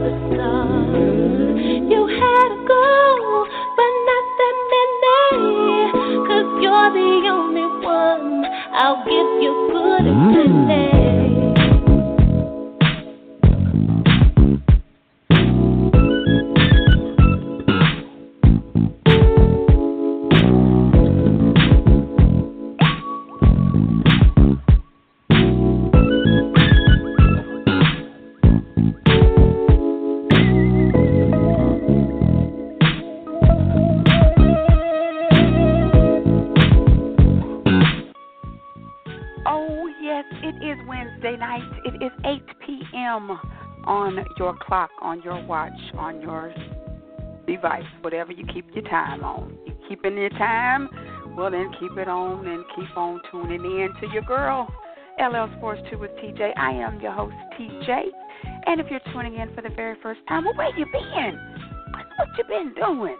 The stars. You had a goal, but not that many. 'Cause you're the only. I'll give you good mm. and. Oh, on your clock, on your watch, on your device, whatever you keep your time on. You keeping your time? Well, then keep it on and keep on tuning in to your girl, LL Sports 2 with TJ. I am your host, TJ. And if you're tuning in for the very first time, well, where you been? What you been doing?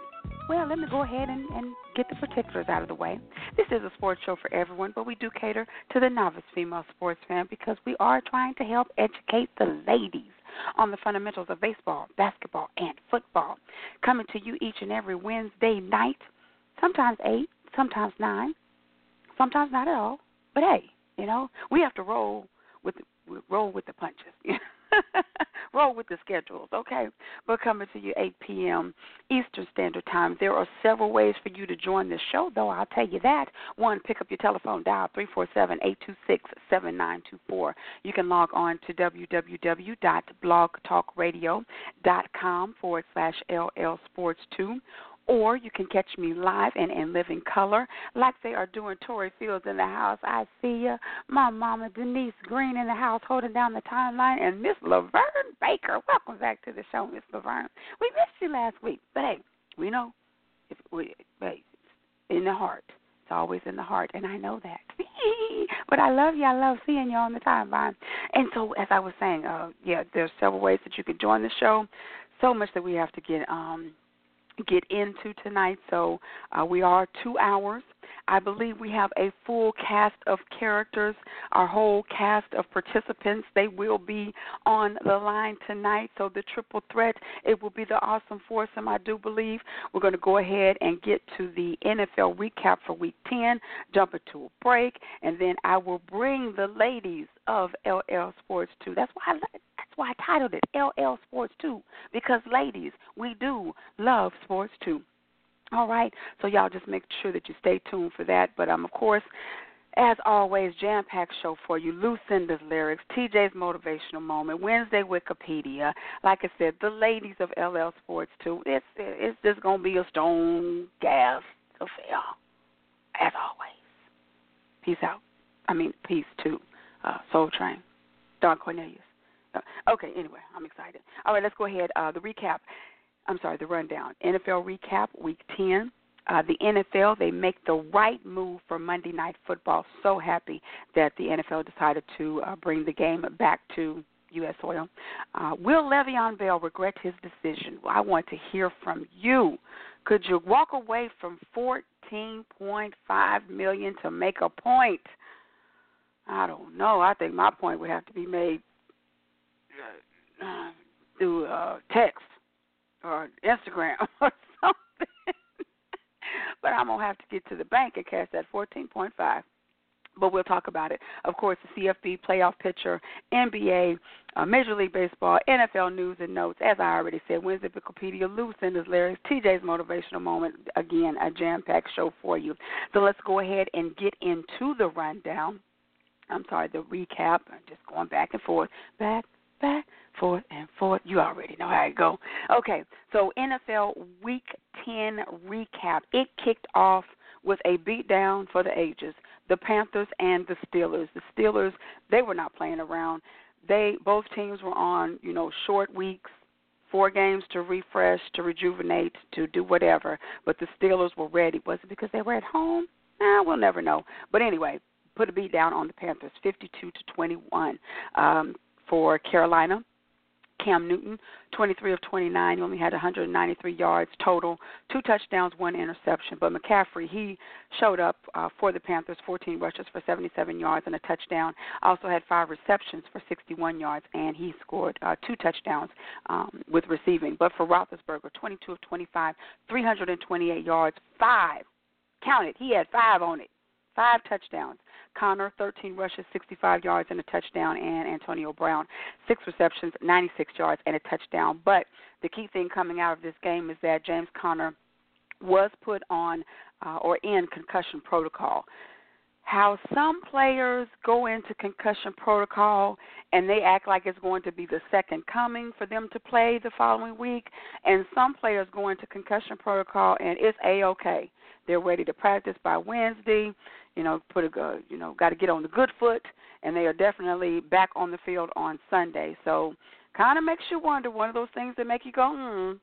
Well, let me go ahead and, and get the particulars out of the way. This is a sports show for everyone, but we do cater to the novice female sports fan because we are trying to help educate the ladies on the fundamentals of baseball, basketball, and football. Coming to you each and every Wednesday night, sometimes 8, sometimes 9, sometimes not at all. But hey, you know, we have to roll with roll with the punches. roll with the schedules, okay? We're coming to you 8 p.m. Eastern Standard Time. There are several ways for you to join the show, though, I'll tell you that. One, pick up your telephone, dial 347 826 7924. You can log on to www.blogtalkradio.com forward slash LL Sports 2 or you can catch me live and in living color, like they are doing Tory Fields in the house. I see you, my mama Denise Green in the house, holding down the timeline, and Miss Laverne Baker. Welcome back to the show, Miss Laverne. We missed you last week, but hey, we know if we, hey, in the heart. It's always in the heart, and I know that. but I love you. I love seeing you on the timeline. And so, as I was saying, uh, yeah, there's several ways that you can join the show. So much that we have to get um get into tonight. So uh, we are two hours. I believe we have a full cast of characters, our whole cast of participants. They will be on the line tonight. So the triple threat, it will be the awesome foursome. I do believe we're going to go ahead and get to the NFL recap for Week 10, jump into a break, and then I will bring the ladies of LL Sports 2. That's why I that's why I titled it LL Sports 2 because ladies, we do love sports too. All right, so y'all just make sure that you stay tuned for that. But um, of course, as always, jam-packed show for you. Lucinda's lyrics, TJ's motivational moment, Wednesday Wikipedia. Like I said, the ladies of LL Sports 2. It's it's just gonna be a stone gas affair, as always. Peace out. I mean, peace to uh, Soul Train, Don Cornelius. Uh, okay, anyway, I'm excited. All right, let's go ahead. Uh, the recap. I'm sorry, the rundown. NFL recap, Week 10. Uh, the NFL, they make the right move for Monday Night Football. So happy that the NFL decided to uh, bring the game back to U.S. soil. Uh, will Le'Veon Bell regret his decision? I want to hear from you. Could you walk away from 14.5 million to make a point? I don't know. I think my point would have to be made uh, through uh, text or Instagram or something. but I'm gonna have to get to the bank and cash that 14.5. but we'll talk about it. Of course, the CFB playoff picture, NBA, uh, Major League Baseball, NFL news and notes. As I already said, Wednesday Wikipedia, Lucinda's Lyrics, TJ's motivational moment. Again, a jam-packed show for you. So let's go ahead and get into the rundown. I'm sorry, the recap. I'm just going back and forth, back, back, forth, and forth. You already know how it go. Okay, so NFL Week 10 recap. It kicked off with a beatdown for the ages. The Panthers and the Steelers. The Steelers, they were not playing around. They both teams were on, you know, short weeks, four games to refresh, to rejuvenate, to do whatever. But the Steelers were ready. Was it because they were at home? Nah, we'll never know. But anyway, put a beat down on the Panthers, 52 to 21 um, for Carolina. Cam Newton, 23 of 29, he only had 193 yards total, two touchdowns, one interception. But McCaffrey, he showed up uh, for the Panthers, 14 rushes for 77 yards and a touchdown. Also had five receptions for 61 yards, and he scored uh, two touchdowns um, with receiving. But for Roethlisberger, 22 of 25, 328 yards, five. Count it. He had five on it. Five touchdowns. Conner, 13 rushes, 65 yards, and a touchdown. And Antonio Brown, six receptions, 96 yards, and a touchdown. But the key thing coming out of this game is that James Conner was put on uh, or in concussion protocol. How some players go into concussion protocol and they act like it's going to be the second coming for them to play the following week, and some players go into concussion protocol and it's a okay. They're ready to practice by Wednesday you know, put a good, you know, got to get on the good foot, and they are definitely back on the field on Sunday. So, kind of makes you wonder. One of those things that make you go, hmm.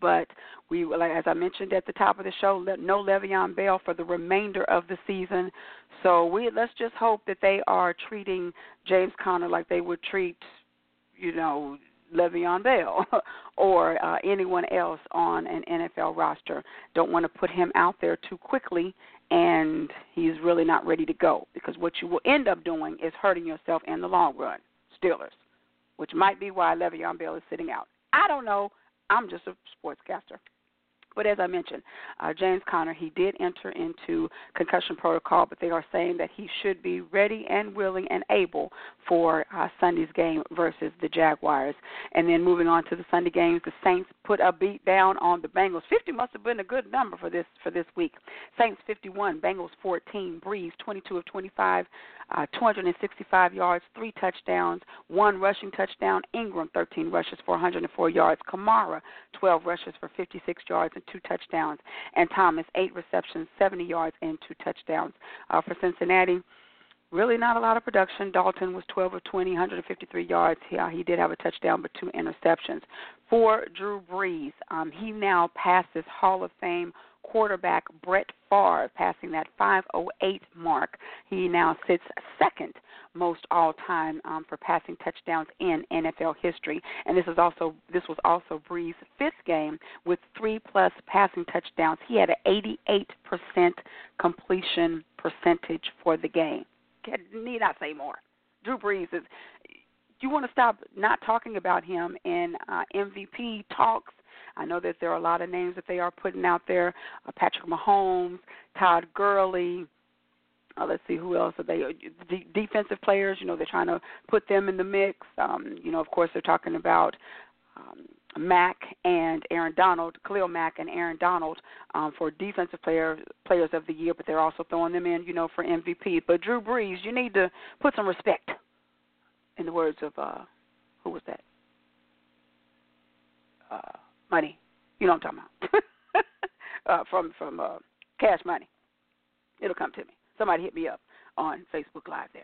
But we, as I mentioned at the top of the show, no Le'Veon Bell for the remainder of the season. So we let's just hope that they are treating James Conner like they would treat, you know, Le'Veon Bell or uh, anyone else on an NFL roster. Don't want to put him out there too quickly and he's really not ready to go because what you will end up doing is hurting yourself in the long run. Steelers, which might be why Le'Veon Bell is sitting out. I don't know. I'm just a sportscaster. But as I mentioned, uh, James Conner, he did enter into concussion protocol, but they are saying that he should be ready and willing and able for uh, Sunday's game versus the Jaguars. And then moving on to the Sunday games, the Saints put a beat down on the Bengals. 50 must have been a good number for this for this week. Saints 51, Bengals 14. Brees 22 of 25, uh, 265 yards, three touchdowns, one rushing touchdown. Ingram 13 rushes for 104 yards. Kamara 12 rushes for 56 yards and two touchdowns. And Thomas eight receptions, 70 yards and two touchdowns uh, for Cincinnati really not a lot of production. Dalton was 12 of 20, 153 yards. He, uh, he did have a touchdown, but two interceptions. For Drew Brees, um, he now passes Hall of Fame quarterback Brett Favre, passing that 508 mark. He now sits second most all time um, for passing touchdowns in NFL history. And this is also this was also Brees' fifth game with three plus passing touchdowns. He had an 88% completion percentage for the game. Can, Need I say more? Drew Brees is. You want to stop not talking about him in uh, MVP talks I know that there are a lot of names that they are putting out there: uh, Patrick Mahomes, Todd Gurley. Uh, let's see who else are they? Uh, D- defensive players. You know, they're trying to put them in the mix. Um, you know, of course, they're talking about. Um, Mack and Aaron Donald, Khalil Mack and Aaron Donald um, for defensive player players of the year, but they're also throwing them in, you know, for MVP. But Drew Brees, you need to put some respect. In the words of uh, who was that? Uh, money. You know what I'm talking about. uh, from from uh, Cash Money. It'll come to me. Somebody hit me up on Facebook Live there.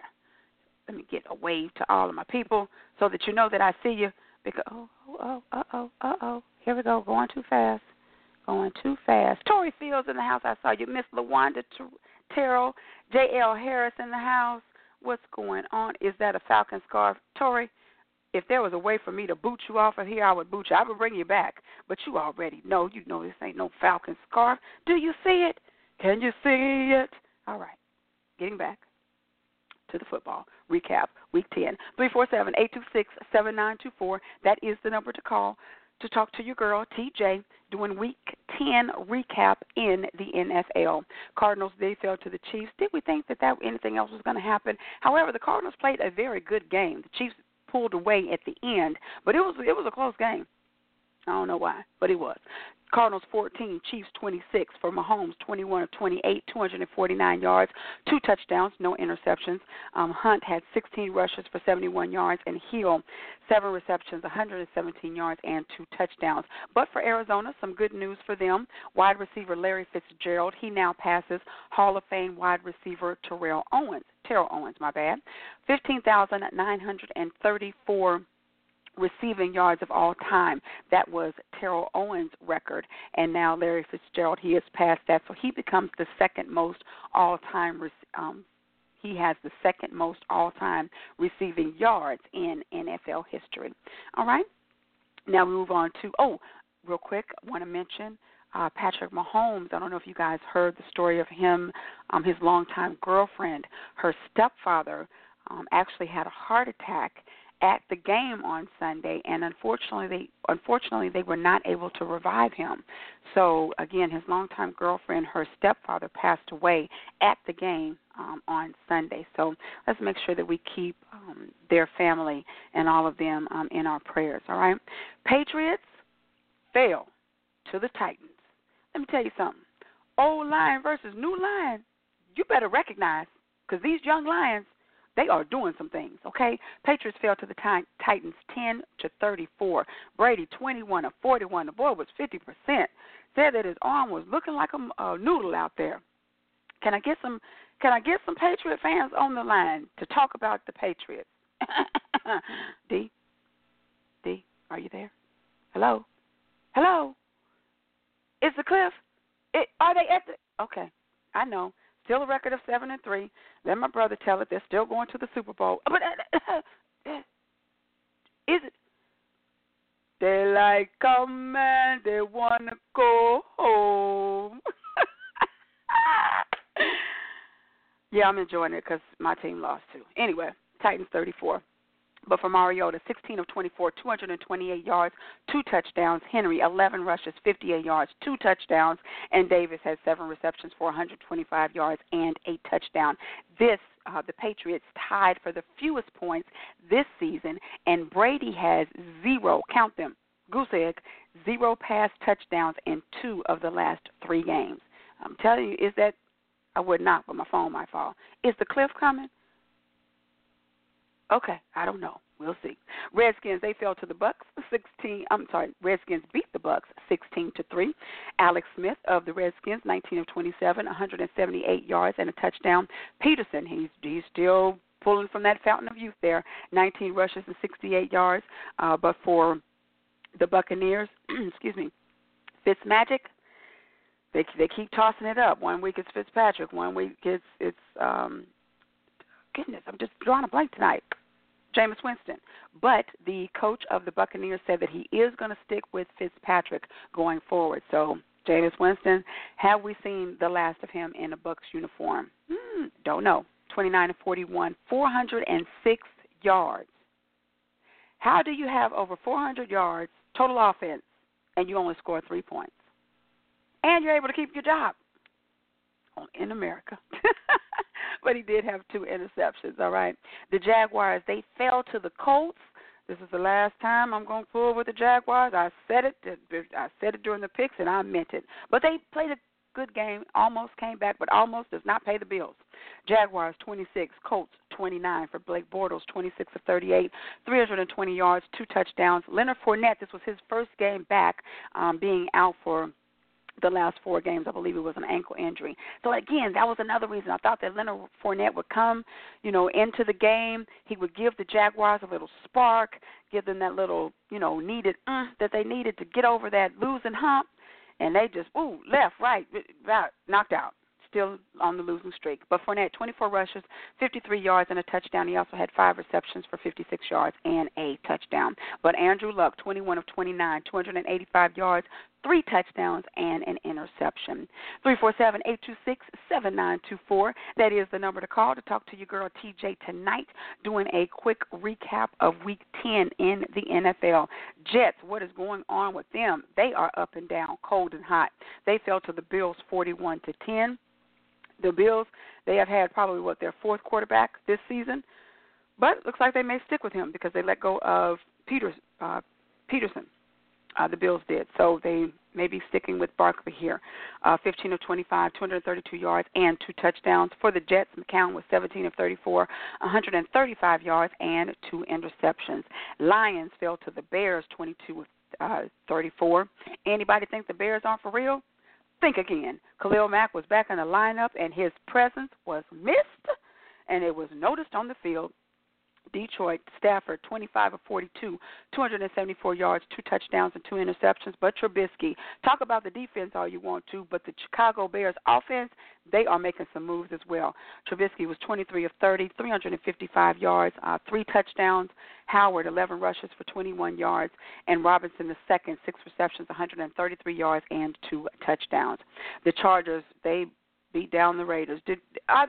Let me get a wave to all of my people so that you know that I see you. Because oh oh oh oh uh oh here we go going too fast, going too fast. Tori Fields in the house. I saw you. Miss Lawanda Terrell, J.L. Harris in the house. What's going on? Is that a Falcon scarf, Tori? If there was a way for me to boot you off of here, I would boot you. I would bring you back. But you already know. You know this ain't no falcon scarf. Do you see it? Can you see it? All right. Getting back to the football recap, week 10. 347 826 7924. That is the number to call. to talk to your girl, TJ, doing week 10 recap in the NFL. Cardinals, they fell to the Chiefs. Did we think that, that anything else was going to happen? However, the Cardinals played a very good game. The Chiefs pulled away at the end, but it was it was a close game. I don't know why, but it was. Cardinals 14, Chiefs 26 for Mahomes 21 of 28, 249 yards, two touchdowns, no interceptions. Um, Hunt had 16 rushes for 71 yards, and Hill seven receptions, 117 yards, and two touchdowns. But for Arizona, some good news for them. Wide receiver Larry Fitzgerald, he now passes Hall of Fame wide receiver Terrell Owens. Terrell Owens, my bad. 15,934 receiving yards of all time. That was Terrell Owens' record, and now Larry Fitzgerald he has passed that, so he becomes the second most all-time. Um, he has the second most all-time receiving yards in NFL history. All right. Now we move on to oh, real quick, I want to mention uh, Patrick Mahomes. I don't know if you guys heard the story of him, um, his longtime girlfriend, her stepfather. Um, actually had a heart attack at the game on Sunday, and unfortunately, they unfortunately they were not able to revive him. So again, his longtime girlfriend, her stepfather, passed away at the game um, on Sunday. So let's make sure that we keep um, their family and all of them um, in our prayers. All right, Patriots fell to the Titans. Let me tell you something. Old lion versus new lion. You better recognize because these young lions they are doing some things, okay? Patriots fell to the Titans 10 to 34. Brady 21 to 41. The boy was 50%. Said that his arm was looking like a, a noodle out there. Can I get some can I get some Patriot fans on the line to talk about the Patriots? D D, are you there? Hello? Hello? Is the cliff? It, are they at the Okay. I know. Still a record of seven and three. Let my brother tell it. They're still going to the Super Bowl. But uh, is it? They like oh, come and they wanna go home. yeah, I'm enjoying it because my team lost too. Anyway, Titans 34. But for Mariota, 16 of 24, 228 yards, two touchdowns. Henry, 11 rushes, 58 yards, two touchdowns. And Davis has seven receptions for 125 yards and a touchdown. This, uh, the Patriots tied for the fewest points this season, and Brady has zero, count them, goose egg, zero pass touchdowns in two of the last three games. I'm telling you, is that, I would not, but my phone might fall. Is the cliff coming? Okay, I don't know. We'll see. Redskins they fell to the Bucks 16. I'm sorry, Redskins beat the Bucks 16 to three. Alex Smith of the Redskins 19 of 27, 178 yards and a touchdown. Peterson he's he's still pulling from that fountain of youth there. 19 rushes and 68 yards. Uh, but for the Buccaneers, excuse me, Fitzmagic they they keep tossing it up. One week it's Fitzpatrick, one week it's it's um goodness, I'm just drawing a blank tonight. Jameis Winston. But the coach of the Buccaneers said that he is going to stick with Fitzpatrick going forward. So, Jameis Winston, have we seen the last of him in a Bucks uniform? Hmm, don't know. 29 to 41, 406 yards. How do you have over 400 yards total offense and you only score three points? And you're able to keep your job in America. but he did have two interceptions. All right. The Jaguars they fell to the Colts. This is the last time I'm going forward with the Jaguars. I said it. I said it during the picks, and I meant it. But they played a good game. Almost came back, but almost does not pay the bills. Jaguars 26, Colts 29 for Blake Bortles 26 of 38, 320 yards, two touchdowns. Leonard Fournette. This was his first game back, um, being out for the last four games. I believe it was an ankle injury. So again, that was another reason I thought that Leonard Fournette would come, you know, into the game. He would give the Jaguars a little spark, give them that little, you know, needed uh, that they needed to get over that losing hump. And they just ooh left, right, knocked out still on the losing streak. But Fournette, 24 rushes, 53 yards, and a touchdown. He also had five receptions for 56 yards and a touchdown. But Andrew Luck, 21 of 29, 285 yards, three touchdowns and an interception. Three four seven eight two six seven nine two four. That is the number to call to talk to your girl TJ tonight, doing a quick recap of Week 10 in the NFL. Jets, what is going on with them? They are up and down, cold and hot. They fell to the Bills 41 to 10. The Bills, they have had probably what their fourth quarterback this season, but looks like they may stick with him because they let go of Peters, uh, Peterson. Uh, the Bills did. So they may be sticking with Barkley here. Uh, 15 of 25, 232 yards, and two touchdowns. For the Jets, McCown was 17 of 34, 135 yards, and two interceptions. Lions fell to the Bears, 22 of uh, 34. Anybody think the Bears aren't for real? Think again. Khalil Mack was back in the lineup, and his presence was missed, and it was noticed on the field. Detroit, Stafford, 25 of 42, 274 yards, two touchdowns, and two interceptions. But Trubisky, talk about the defense all you want to, but the Chicago Bears offense, they are making some moves as well. Trubisky was 23 of 30, 355 yards, uh, three touchdowns. Howard, 11 rushes for 21 yards, and Robinson, the second, six receptions, 133 yards, and two touchdowns. The Chargers, they beat down the Raiders. Did I,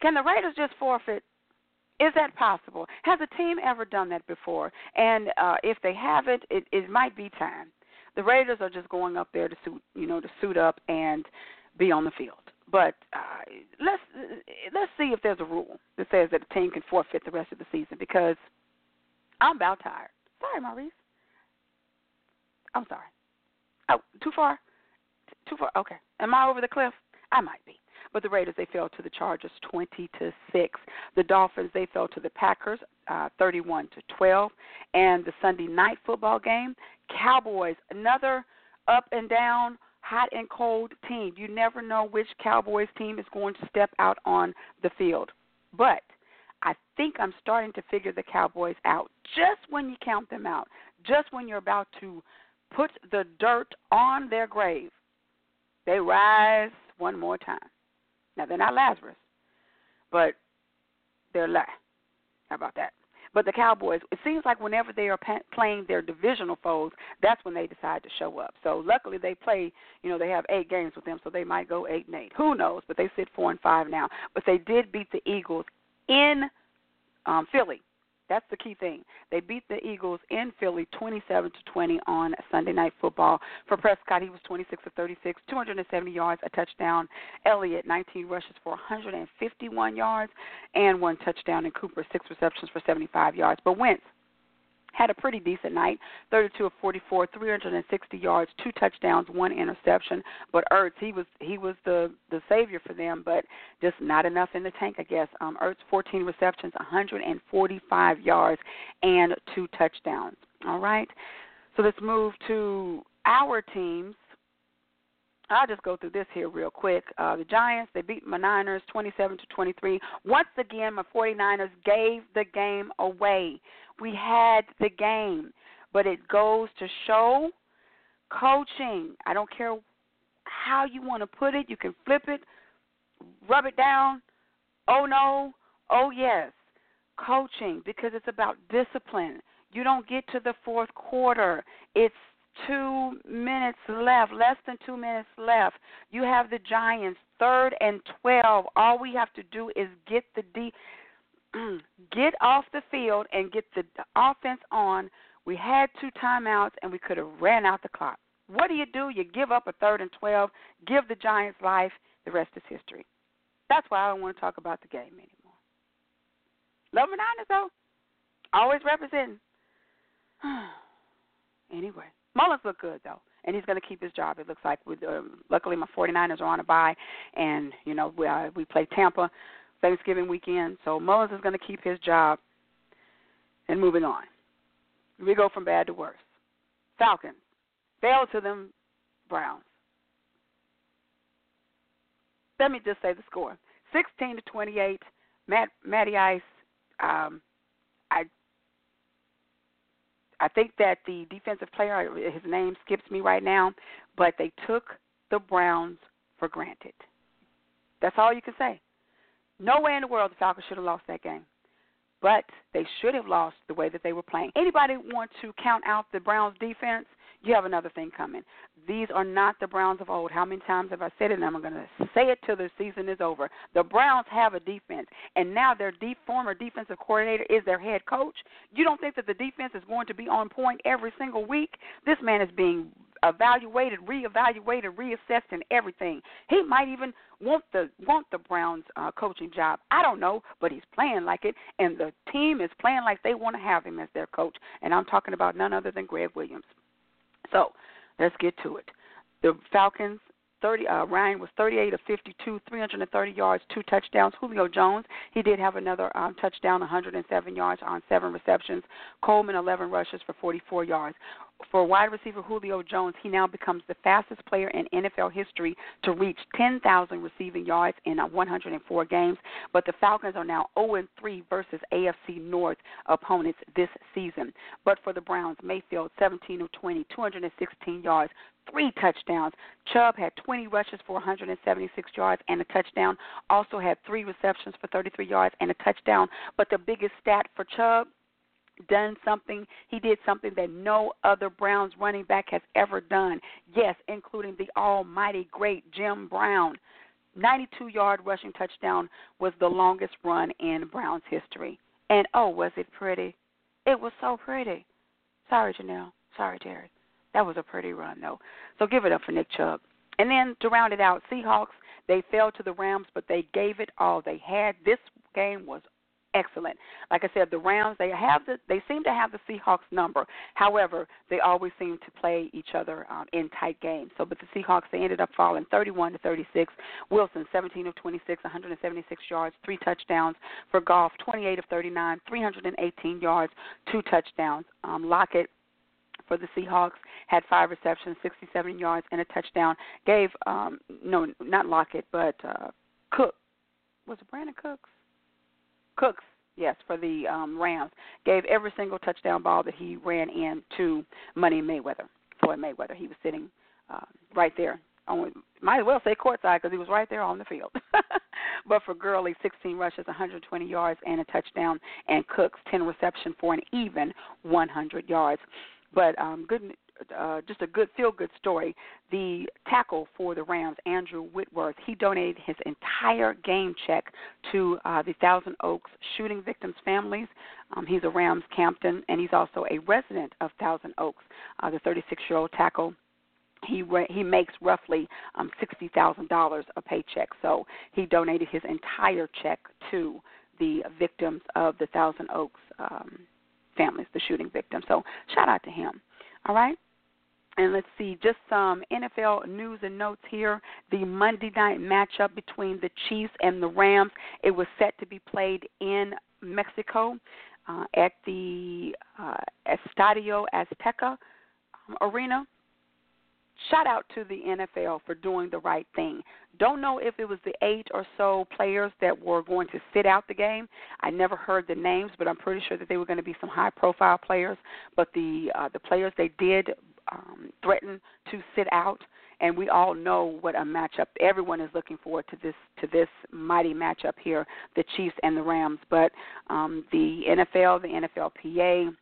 can the Raiders just forfeit is that possible? Has a team ever done that before? And uh, if they haven't, it, it might be time. The Raiders are just going up there to suit, you know, to suit up and be on the field. But uh, let's let's see if there's a rule that says that a team can forfeit the rest of the season because I'm about tired. Sorry, Maurice. I'm sorry. Oh, too far? Too far? Okay. Am I over the cliff? I might be. But the Raiders they fell to the Chargers 20 to six. The Dolphins they fell to the Packers uh, 31 to 12. And the Sunday night football game, Cowboys another up and down, hot and cold team. You never know which Cowboys team is going to step out on the field. But I think I'm starting to figure the Cowboys out just when you count them out, just when you're about to put the dirt on their grave. They rise one more time. Now they're not Lazarus, but they're La. How about that? But the Cowboys, it seems like whenever they are playing their divisional foes, that's when they decide to show up. So luckily they play, you know, they have eight games with them, so they might go eight and eight. Who knows? But they sit four and five now. But they did beat the Eagles in um, Philly that's the key thing. They beat the Eagles in Philly 27 to 20 on Sunday Night Football. For Prescott, he was 26 of 36, 270 yards, a touchdown. Elliott, 19 rushes for 151 yards and one touchdown. And Cooper, six receptions for 75 yards. But Wentz, had a pretty decent night 32 of 44 360 yards two touchdowns one interception but Ertz he was he was the the savior for them but just not enough in the tank I guess um Ertz 14 receptions 145 yards and two touchdowns all right so let's move to our teams I'll just go through this here real quick. Uh, the Giants, they beat my Niners 27 to 23. Once again, my 49ers gave the game away. We had the game, but it goes to show coaching. I don't care how you want to put it. You can flip it, rub it down. Oh no, oh yes. Coaching because it's about discipline. You don't get to the fourth quarter. It's two minutes left, less than two minutes left. You have the Giants third and twelve. All we have to do is get the D, get off the field and get the offense on. We had two timeouts and we could have ran out the clock. What do you do? You give up a third and twelve, give the Giants life. The rest is history. That's why I don't want to talk about the game anymore. Love Niners though, always representing. anyway. Mullens look good though, and he's going to keep his job. It looks like. With, uh, luckily, my 49ers are on a bye, and you know we uh, we play Tampa Thanksgiving weekend, so Mullens is going to keep his job. And moving on, we go from bad to worse. Falcons fell to them Browns. Let me just say the score: 16 to 28. Matt Matty Ice. Um, I I think that the defensive player, his name skips me right now, but they took the Browns for granted. That's all you can say. No way in the world the Falcons should have lost that game. But they should have lost the way that they were playing. Anybody want to count out the Browns defense? you have another thing coming. These are not the Browns of old. How many times have I said it? And I'm going to say it till the season is over. The Browns have a defense, and now their deep former defensive coordinator is their head coach. You don't think that the defense is going to be on point every single week? This man is being evaluated, reevaluated, reassessed, and everything. He might even want the want the Browns uh, coaching job. I don't know, but he's playing like it, and the team is playing like they want to have him as their coach. And I'm talking about none other than Gregg Williams. So let's get to it. The Falcons 30 uh, Ryan was 38 of 52, 330 yards, two touchdowns. Julio Jones, he did have another um, touchdown, 107 yards on seven receptions. Coleman 11 rushes for 44 yards for wide receiver Julio Jones, he now becomes the fastest player in NFL history to reach 10,000 receiving yards in uh, 104 games. But the Falcons are now 0 3 versus AFC North opponents this season. But for the Browns, Mayfield 17 of 20, 216 yards, three touchdowns. Chubb had 20 rushes for 176 yards and a touchdown. Also had three receptions for 33 yards and a touchdown. But the biggest stat for Chubb done something. He did something that no other Browns running back has ever done. Yes, including the almighty great Jim Brown. 92 yard rushing touchdown was the longest run in Browns history. And oh, was it pretty? It was so pretty. Sorry, Janelle. Sorry, Jared. That was a pretty run, though. So give it up for Nick Chubb. And then to round it out, Seahawks, they fell to the Rams, but they gave it all they had. This game was excellent. Like I said, the Rams they have the they seem to have the Seahawks number. However, they always seem to play each other um, in tight games. So, but the Seahawks they ended up falling 31 to 36. Wilson 17 of 26, 176 yards, three touchdowns. For Goff 28 of 39, 318 yards, two touchdowns. Um, Lockett for the Seahawks had five receptions, 67 yards, and a touchdown. Gave um no, not Lockett, but uh Cook. Was it Brandin Cooks? Cooks, yes, for the um, Rams, gave every single touchdown ball that he ran in to Money Mayweather, Floyd Mayweather. He was sitting uh, right there. On, might as well say courtside because he was right there on the field. but for Gurley, 16 rushes, 120 yards, and a touchdown, and Cooks 10 reception for an even 100 yards. But um, good uh, just a good feel good story. The tackle for the Rams, Andrew Whitworth, he donated his entire game check to uh, the Thousand Oaks shooting victims' families. Um, he's a Rams captain, and he's also a resident of Thousand Oaks. Uh, the 36 year old tackle he he makes roughly um, sixty thousand dollars a paycheck. So he donated his entire check to the victims of the Thousand Oaks um, families, the shooting victims. So shout out to him. All right. And let's see, just some NFL news and notes here. The Monday night matchup between the Chiefs and the Rams, it was set to be played in Mexico uh, at the uh, Estadio Azteca um, Arena. Shout out to the NFL for doing the right thing. Don't know if it was the eight or so players that were going to sit out the game. I never heard the names, but I'm pretty sure that they were going to be some high-profile players. But the uh, the players they did um, threaten to sit out. And we all know what a matchup. Everyone is looking forward to this to this mighty matchup here, the Chiefs and the Rams. But um, the NFL, the NFLPA,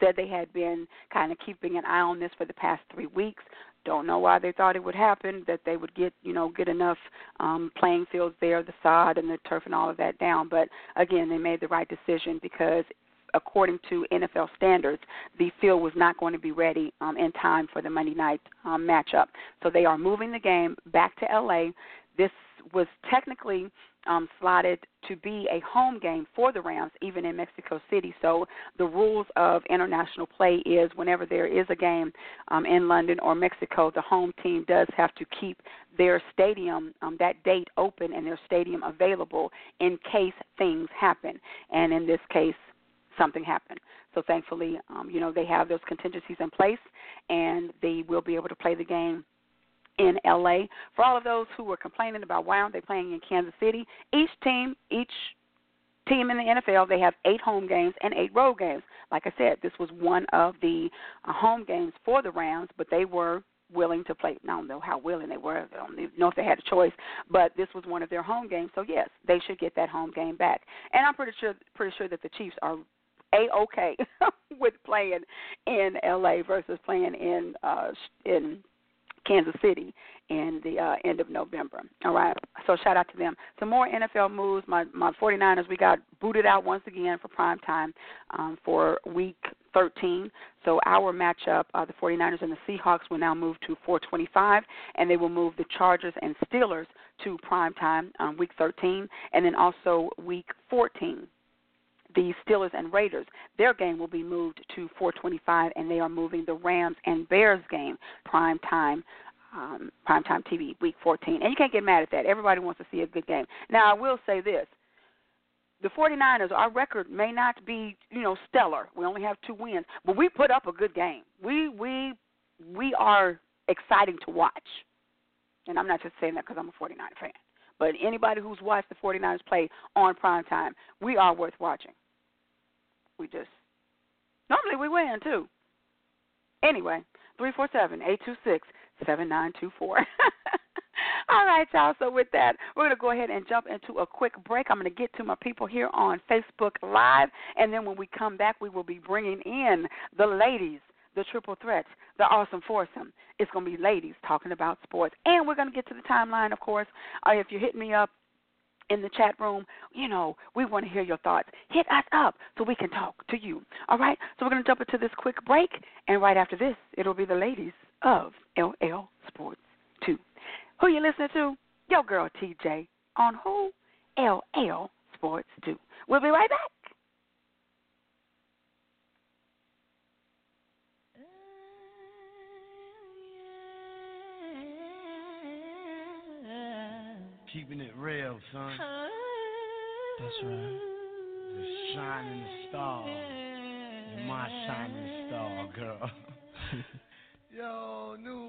said they had been kind of keeping an eye on this for the past three weeks. Don't know why they thought it would happen. That they would get you know get enough um, playing fields there, the sod and the turf and all of that down. But again, they made the right decision because according to NFL standards, the field was not going to be ready um, in time for the Monday night um, matchup. So they are moving the game back to LA. This was technically um, slotted to be a home game for the Rams, even in Mexico City. So the rules of international play is whenever there is a game um, in London or Mexico, the home team does have to keep their stadium um, that date open and their stadium available in case things happen. And in this case, something happened. So thankfully, um, you know, they have those contingencies in place, and they will be able to play the game in LA. For all of those who were complaining about why aren't they playing in Kansas City, each team, each team in the NFL, they have eight home games and eight road games. Like I said, this was one of the uh, home games for the Rams, but they were willing to play. I don't know how willing they were. I don't know if they had a choice, but this was one of their home games. So yes, they should get that home game back. And I'm pretty sure pretty sure that the Chiefs are a okay with playing in L.A. versus playing in uh, in Kansas City in the uh, end of November. All right. So shout out to them. Some more NFL moves. My my 49ers we got booted out once again for prime time um, for week 13. So our matchup, uh, the 49ers and the Seahawks, will now move to 425, and they will move the Chargers and Steelers to prime time on week 13, and then also week 14 the Steelers and Raiders. Their game will be moved to 425, and they are moving the Rams and Bears game prime time. Um, primetime TV, week 14. And you can't get mad at that. Everybody wants to see a good game. Now, I will say this the 49ers, our record may not be, you know, stellar. We only have two wins, but we put up a good game. We we we are exciting to watch. And I'm not just saying that because I'm a 49er fan. But anybody who's watched the 49ers play on prime time, we are worth watching. We just normally we win too. Anyway, three four seven eight two six seven nine two four. All right, y'all. So with that, we're going to go ahead and jump into a quick break. I'm going to get to my people here on Facebook Live, and then when we come back, we will be bringing in the ladies, the triple threats, the awesome foursome. It's going to be ladies talking about sports, and we're going to get to the timeline, of course. Uh, if you hit me up in the chat room, you know, we want to hear your thoughts. Hit us up so we can talk to you. All right? So we're going to jump into this quick break, and right after this, it'll be the ladies of LL Sports 2. Who you listening to? Your girl TJ on who? LL Sports 2. We'll be right back. Keeping it real, son. That's right. The shining star. You're my shining star, girl. Yo, New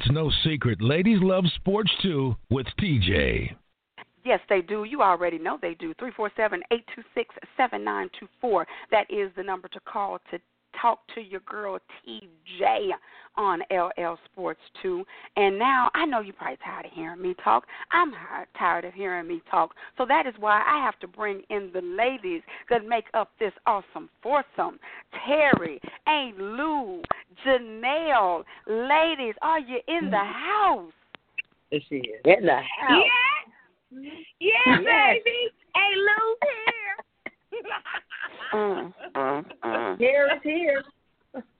it's no secret. Ladies love sports too with TJ. Yes, they do. You already know they do. Three four seven eight two six seven nine two four. That is the number to call to talk to your girl TJ on LL Sports 2. And now I know you're probably tired of hearing me talk. I'm tired of hearing me talk. So that is why I have to bring in the ladies that make up this awesome foursome. Terry, Aunt Lou, Janelle. Ladies, are you in the house? There she is. In the house. Yeah, yeah, baby. Hey, Lou's here. Mm, mm, mm. Here is here.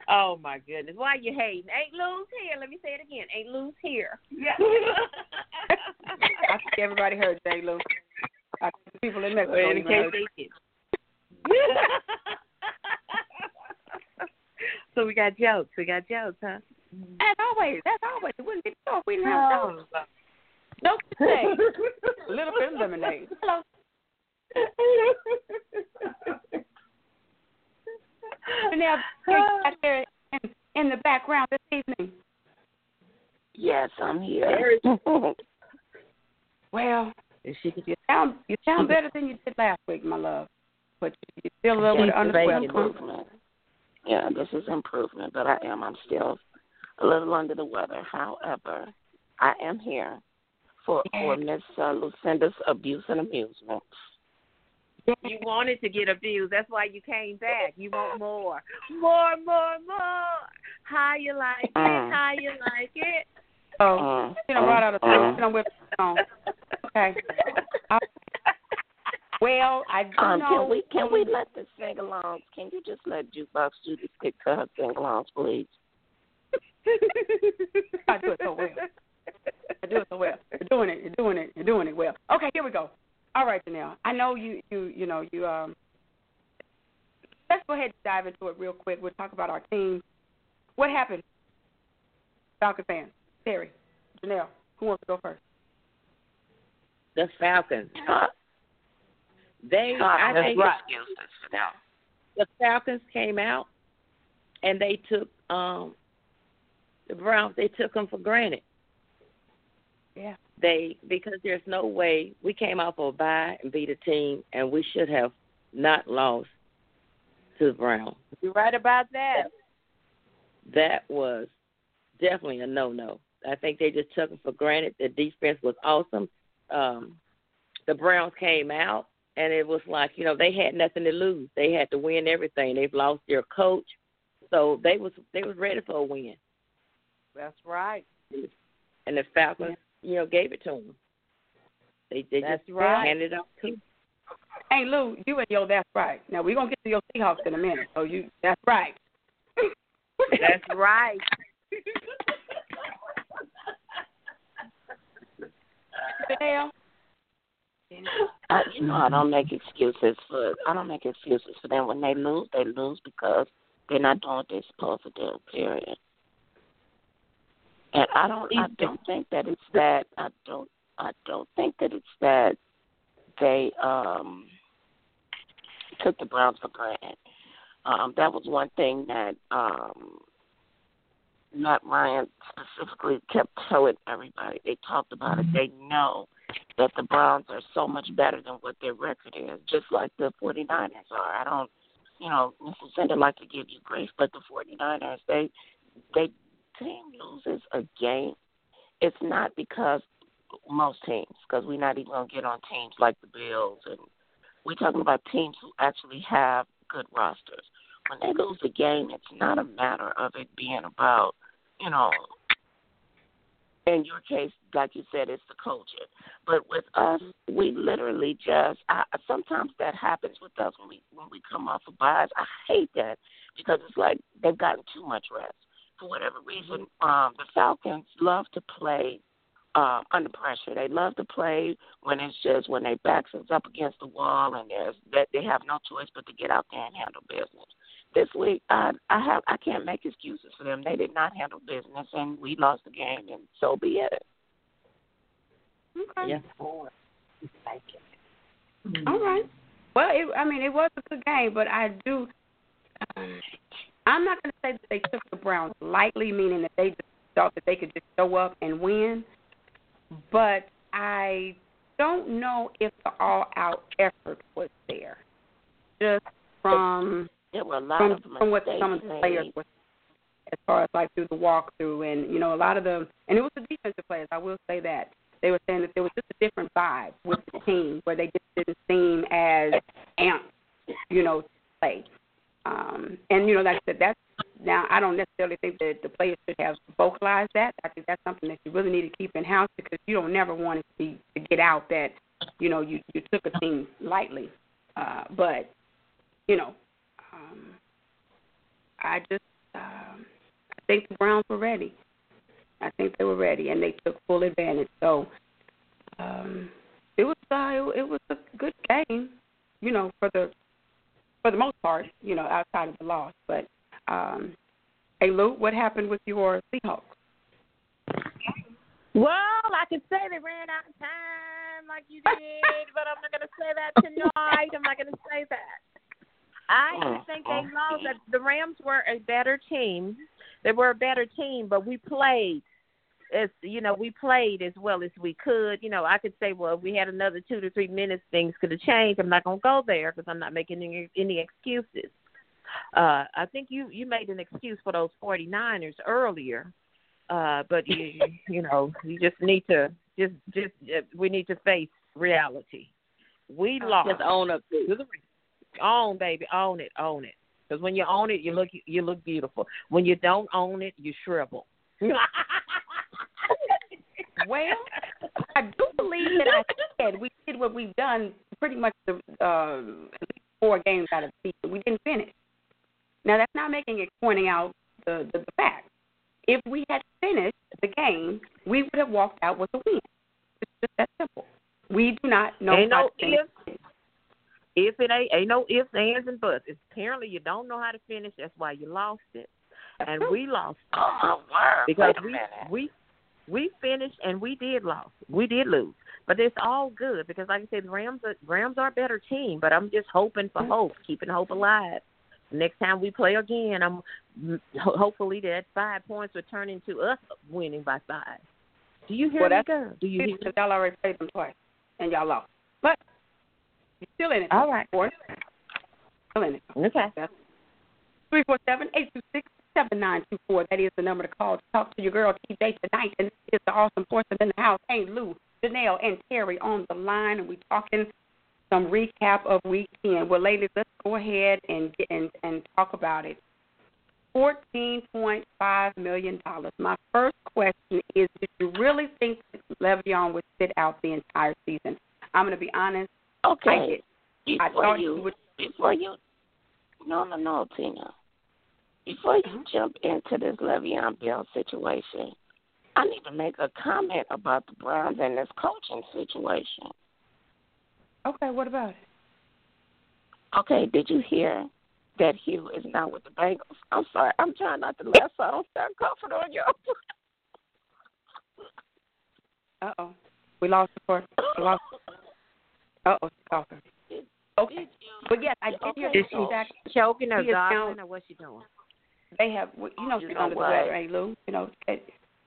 Oh my goodness. Why you hating? Ain't Lou's here. Let me say it again. Ain't Lou's here. Yeah. I think everybody heard J. Lou. I think people in Mexico Well, in even case heard. they did. so we got jokes. We got jokes, huh? As always, as always. It wouldn't be so if we didn't have jokes. Jokes today. A little bit of lemonade. Hello. Janelle, you're out there in, in the background this evening. yes, I'm here. Well, Is she you sound you sound better than you did last week, my love. But you still a little bit Thanks under the weather. improvement. Yeah, this is improvement, but I am. I'm still a little under the weather. However, I am here for for Miss uh, Lucinda's abuse and amusement. You wanted to get abused. That's why you came back. You want more. More, more, more. How you like it? Mm. How you like it? So, Mm, you know, right out of mm, time, mm. you know, with on. Okay. I- Well, I do Um, know. can we can we let the sing-alongs? Can you just let Jukebox Judy stick to her sing-alongs, please? I do it so well. I do it so well. You're doing it. You're doing it. You're doing it well. Okay, here we go. All right, Janelle. I know you. You. You know you. Um. Let's go ahead and dive into it real quick. We'll talk about our team. What happened? Falcon fans. Terry, Janelle. Who wants to go first? The Falcons. They, uh, I think no the, excuses for them. the Falcons came out and they took um the Browns. They took them for granted. Yeah. They because there's no way we came out of a bye and beat a team, and we should have not lost to the Browns. You're right about that. That was definitely a no no. I think they just took them for granted. The defense was awesome. Um, the Browns came out, and it was like you know they had nothing to lose. They had to win everything. They've lost their coach, so they was they was ready for a win. That's right. And the Falcons, you know, gave it to them. They they That's just right. handed it off to 'em. Hey Lou, you and yo, that's right. Now we're gonna get to your Seahawks in a minute. So you, that's right. That's right. Janelle. I, you know, I don't make excuses for. I don't make excuses for them when they lose. They lose because they're not doing what they're supposed to do. Period. And I don't. I don't think that it's that. I don't. I don't think that it's that they um took the Browns for granted. Um, that was one thing that um, Matt Ryan specifically kept telling everybody. They talked about it. They know that the Browns are so much better than what their record is, just like the 49ers are. I don't, you know, Mrs. Sender like to give you grace, but the 49ers, they, they, team loses a game. It's not because most teams, because we're not even to get on teams like the Bills, and we're talking about teams who actually have good rosters. When they lose the game, it's not a matter of it being about, you know, in your case, like you said, it's the culture. But with us, we literally just. I, sometimes that happens with us when we when we come off of byes. I hate that because it's like they've gotten too much rest for whatever reason. Um, the Falcons love to play uh, under pressure. They love to play when it's just when their backs is up against the wall and there's that they have no choice but to get out there and handle business. This week, I I have I can't make excuses for them. They did not handle business, and we lost the game, and so be it. Okay. Yeah. All right. Well, it, I mean, it was a good game, but I do. Um, I'm not going to say that they took the Browns lightly, meaning that they just thought that they could just show up and win. But I don't know if the all-out effort was there, just from There were a lot from, of from what some of the made. players were as far as like through the walkthrough and you know a lot of the and it was the defensive players I will say that they were saying that there was just a different vibe with the team where they just didn't seem as amped you know to play um and you know like I said that's now I don't necessarily think that the players should have vocalized that I think that's something that you really need to keep in house because you don't never want it to be to get out that you know you you took a team lightly uh but you know um I just um, I think the Browns were ready. I think they were ready, and they took full advantage. So um, it was uh, it, it was a good game, you know, for the for the most part, you know, outside of the loss. But um, hey, Lou, what happened with your Seahawks? Well, I could say they ran out of time like you did, but I'm not going to say that tonight. I'm not going to say that. I Mm, think they know that the Rams were a better team. They were a better team, but we played as you know, we played as well as we could. You know, I could say, well, if we had another two to three minutes, things could have changed. I'm not going to go there because I'm not making any, any excuses. Uh, I think you you made an excuse for those 49ers earlier, uh, but you you know you just need to just just uh, we need to face reality. We lost. Just own up to the own baby, own it, own it. Because when you own it, you look you look beautiful. When you don't own it, you shrivel. Well, I do believe that I said we did what we've done pretty much the uh, four games out of the season. We didn't finish. Now that's not making it pointing out the, the the fact. If we had finished the game, we would have walked out with a win. It's just that simple. We do not know Ain't how no to if. If it ain't ain't no ifs, ands, and buts. It's apparently you don't know how to finish. That's why you lost it, and we lost it. Oh my word! because Wait a we minute. we we finished and we did lose. We did lose, but it's all good because, like I said, the Rams are, Rams are a better team. But I'm just hoping for hope, keeping hope alive. Next time we play again, I'm mm, hopefully that five points will turn into us winning by five. Do you hear Well, me, girl? Do you hear because y'all already played them twice and y'all lost. But you're still in it. All right. Four. Still in it. Okay. Three four seven eight two six seven nine two four. That is the number to call to talk to your girl TJ tonight. And it's the awesome person in the house. Hey Lou, Janelle, and Terry on the line, and we're talking some recap of week ten. Well, ladies, let's go ahead and get and, and talk about it. Fourteen point five million dollars. My first question is: Did you really think Le'Veon would sit out the entire season? I'm going to be honest. I Okay. I Before thought you, would. before you, no, no, no, Tina. Before you jump into this Le'Veon Bell situation, I need to make a comment about the Browns and this coaching situation. Okay, what about it? Okay, did you hear that Hue is now with the Bengals? I'm sorry, I'm trying not to laugh so I don't start coughing on you. Uh oh. We lost the court. We lost. Uh oh, she's coughing. Okay, but yes, I did hear Is that she choking or he is or what's she doing? They have, you know, You she's know under the weather, ain't Lou? You know, get,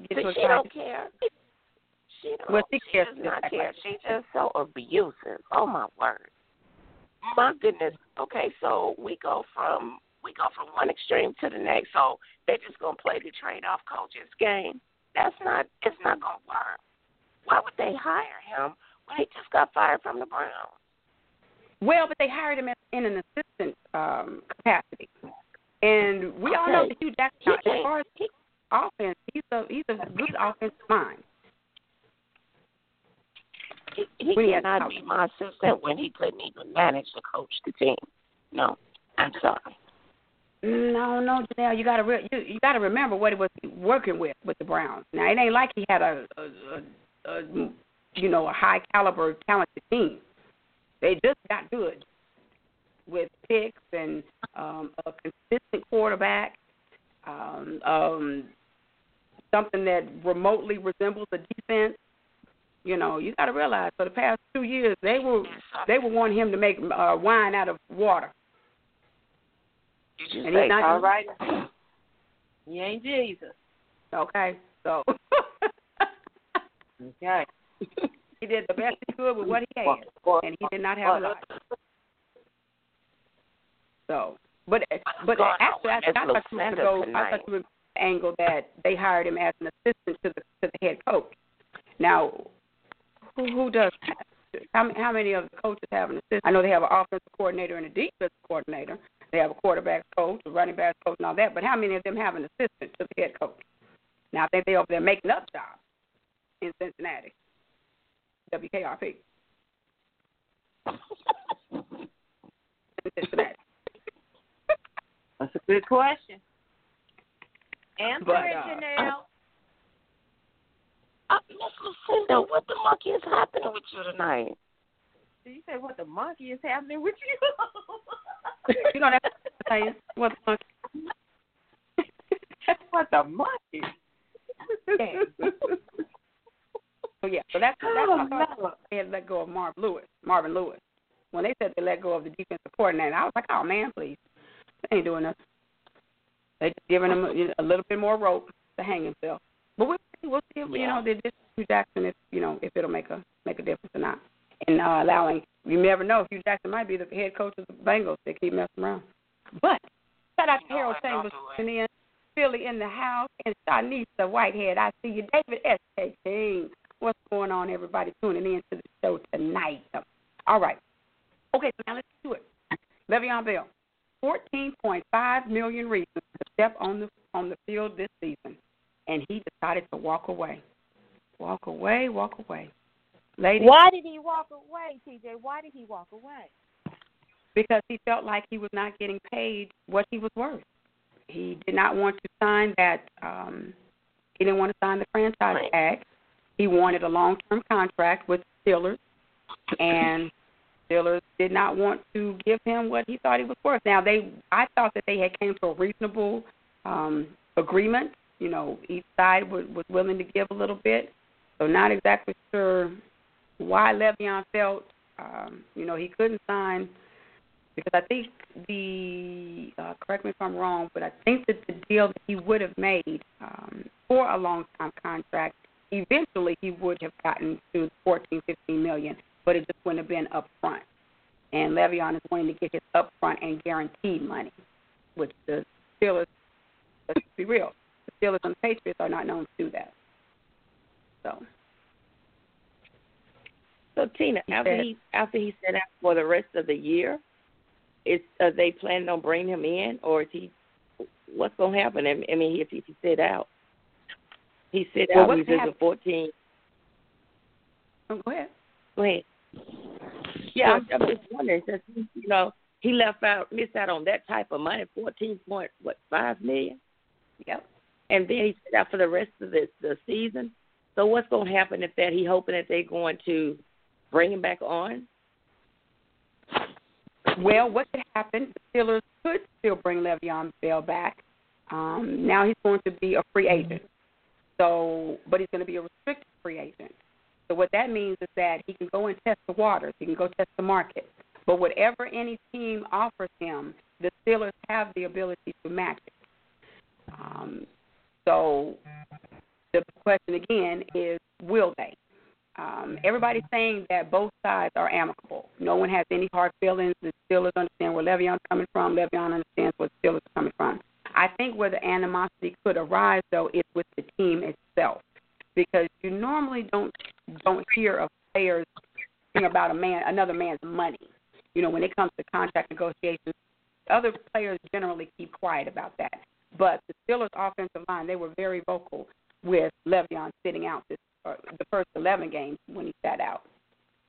get But she don't care. She don't. Well, she she cares does not care. like She's just so abusive. Oh my word. My goodness. Okay, so we go from we go from one extreme to the next. So they're just gonna play the trade off coaches game. That's not. It's not gonna work. Why would they hire him when he just got fired from the Browns? Well, but they hired him as, in an assistant um, capacity, and we all know that Hue Jackson, as far as offense, he's a he's a good offensive mind. He, he When he has cannot be my assistant when he couldn't even manage to coach the team. No, I'm sorry. No, no, Janelle, you gotta re- you, you gotta remember what he was working with with the Browns. Now it ain't like he had a, a, a, a you know a high caliber talented team. They just got good with picks and um, a consistent quarterback, um, um, something that remotely resembles a defense. You know, you got to realize for the past two years they were they were wanting him to make uh, wine out of water. Did you And say he's not- All right. You ain't Jesus. Okay, so Okay. he did the best he could with what he had, and he did not have a lot. So, but oh, but going on actually, I, I thought you were go. I thought you were the angle that they hired him as an assistant to the to the head coach. Now, who who does that? How how many of the coaches have an assistant? I know they have an offensive coordinator and a defensive coordinator. They have a quarterback coach, a running back coach, and all that. But how many of them have an assistant to the head coach? Now I think they over there making up jobs in Cincinnati. WKRP. in Cincinnati. That's a good question. Answer But, it, uh, Janelle. Uh, Miss Lucinda, what the monkey is happening with you tonight? Did you say what the monkey is happening with you? you know that's what I'm saying. What the fuck? what the monkey? Yeah. So yeah, so that's that's Oh, I no. they had let go of Marv Lewis, Marvin Lewis. When they said they let go of the defensive coordinator, I was like, oh man, please, they ain't doing nothing. They just giving him a, a little bit more rope to hang himself. But we'll see, we'll see if you know just Hue Jackson if you know if it'll make a make a difference or not. And uh, allowing you never know Hue Jackson might be the head coach of the Bengals. They keep messing around. But shout out to Harold Chambers tuning in, Philly in the house, and Shanisa Whitehead. I see you, David S. King. What's going on, everybody tuning in to the show tonight? All right. Okay, so now let's do it. Le'Veon Bell, 14.5 million reasons to step on the on the field this season, and he decided to walk away. Walk away, walk away. Ladies, Why did he walk away, TJ? Why did he walk away? because he felt like he was not getting paid what he was worth. He did not want to sign that. Um, he didn't want to sign the franchise tag. He wanted a long-term contract with the Steelers, and Steelers did not want to give him what he thought he was worth. Now they, I thought that they had came to a reasonable um, agreement. You know, each side was, was willing to give a little bit. So not exactly sure why Le'Veon felt, um, you know, he couldn't sign because I think the uh, correct me if I'm wrong, but I think that the deal that he would have made um, for a long time contract, eventually he would have gotten to 14, 15 million, but it just wouldn't have been up front. And Le'Veon is wanting to get his upfront and guaranteed money, which the Steelers, let's be real, the Steelers and the Patriots are not known to do that. So So Tina, He after said- he after he set out for the rest of the year, is are they planning on bringing him in, or is he? What's going to happen? I mean, if, if he sit out, he sit Well, out. He's just a fourteen. oh, go ahead. Go ahead. Yeah, I'm, I'm just wondering since he, you know he left out, missed out on that type of money, fourteen point what five million. Yep. And then he sit out for the rest of the the season. So what's going to happen if that he hoping that they're going to bring him back on? Well, what could happen? The Steelers could still bring Le'Veon Bell back. Um, now he's going to be a free agent. So, but he's going to be a restricted free agent. So what that means is that he can go and test the waters. He can go test the market. But whatever any team offers him, the Steelers have the ability to match it. Um, so the question again is, will they? Um, everybody's saying that both sides are amicable. No one has any hard feelings. The Steelers understand where Le'Veon's coming from. Le'Veon understands where the Steelers are coming from. I think where the animosity could arise, though, is with the team itself, because you normally don't don't hear of players think about a man another man's money. You know, when it comes to contract negotiations, other players generally keep quiet about that. But the Steelers' offensive line, they were very vocal with Le'Veon sitting out this uh, the first 11 games when he sat out.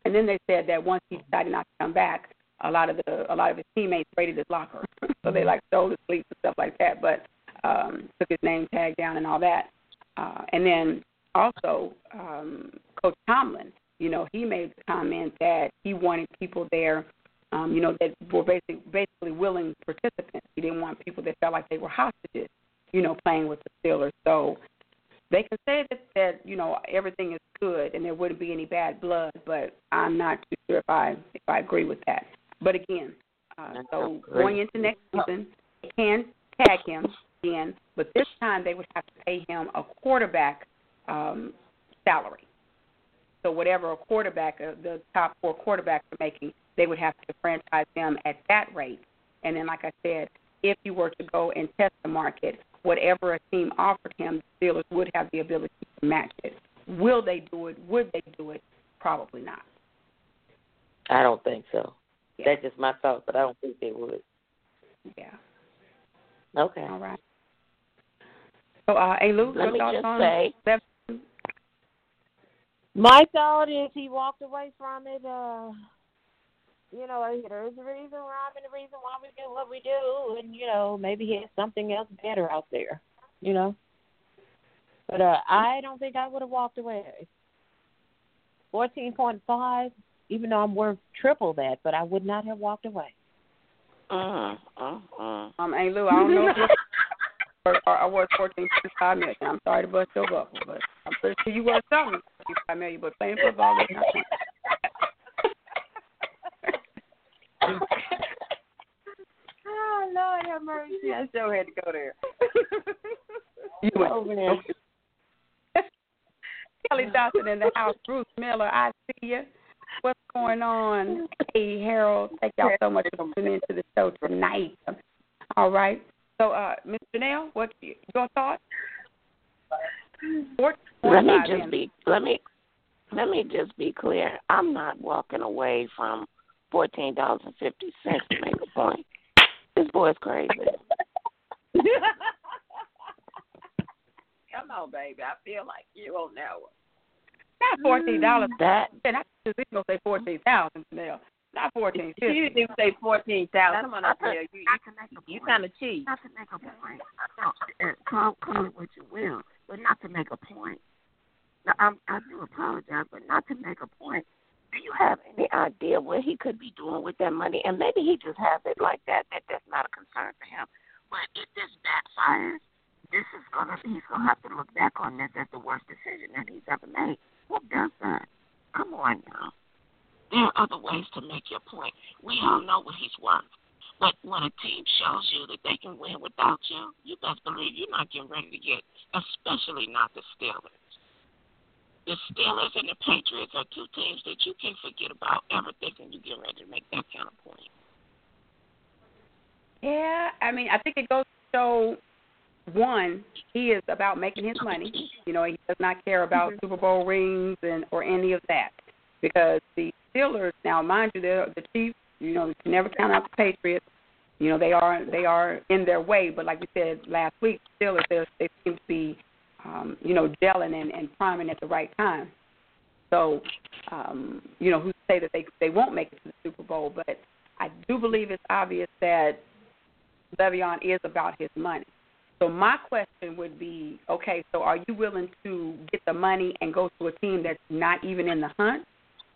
And then they said that once he decided not to come back, a lot of the a lot of his teammates raided his locker, so they like stole his cleats and stuff like that. But um, took his name tag down and all that. Uh, and then also um, Coach Tomlin, you know, he made the comment that he wanted people there, um, you know, that were basically basically willing participants. He didn't want people that felt like they were hostages, you know, playing with the Steelers. So they can say that that you know everything is good and there wouldn't be any bad blood, but I'm not too sure if I if I agree with that. But again, uh, so going into next season, they can tag him again, but this time they would have to pay him a quarterback um, salary. So whatever a quarterback, uh, the top four quarterbacks are making, they would have to franchise them at that rate. And then, like I said, if you were to go and test the market, whatever a team offered him, the Steelers would have the ability to match it. Will they do it? Would they do it? Probably not. I don't think so. Yeah. That's just my thought, but I don't think they would. Yeah. Okay. All right. So, uh, hey, Lou, Let your me thoughts just on say- My thought is he walked away from it. Uh, you know, there's a reason rhyme and a reason why we do what we do, and you know, maybe he has something else better out there. You know, but uh, I don't think I would have walked away. Fourteen point five, even though I'm worth triple that, but I would not have walked away. Mm, mm, mm. Um, hey, Lou, I don't know if you're or, or I worth fourteen point five million. I'm sorry to bust your bubble, but I'm pretty sure you worth something five million. But playing football is not. Oh Lord have mercy! I still had to go there. You went Over there. Kelly Dawson in the house. Bruce Miller, I see you. What's going on? Hey, Harold. Thank y'all so much for tuning into the show tonight. All right. So, uh, Miss Janelle, what your thoughts? Four- Let me just in. be let me let me just be clear. I'm not walking away from fourteen dollars and fifty cents to make a point. This boy's crazy. Come on, baby. I feel like you on that one. Not fourteen dollars. Mm, that And I was gonna say fourteen thousand now. Not fourteen She didn't even say fourteen thousand. I'm Not gonna tell you, not to make a you kind of cheap. Not to make a point. No, call call what you will, but not to make a point. Now, I'm, I do apologize, but not to make a point. Do you have any idea what he could be doing with that money? And maybe he just has it like that. That that's not a concern for him. But if this backfires, this is gonna he's gonna have to look back on this as the worst decision that he's ever made. Who does that? Come on now. There are other ways to make your point. We all know what he's worth. But when a team shows you that they can win without you, you best believe you're not getting ready to get, especially not the Steelers. The Steelers and the Patriots are two teams that you can't forget about ever thinking you get ready to make that kind of point. Yeah, I mean, I think it goes to show one, he is about making his money. You know, he does not care about mm-hmm. Super Bowl rings and or any of that. Because the Steelers, now mind you, they're the Chiefs. You know, you can never count out the Patriots. You know, they are they are in their way, but like we said last week, Steelers they they seem to be, um, you know, gelling and, and priming at the right time. So, um, you know, who say that they they won't make it to the Super Bowl? But I do believe it's obvious that Le'Veon is about his money. So my question would be, okay, so are you willing to get the money and go to a team that's not even in the hunt?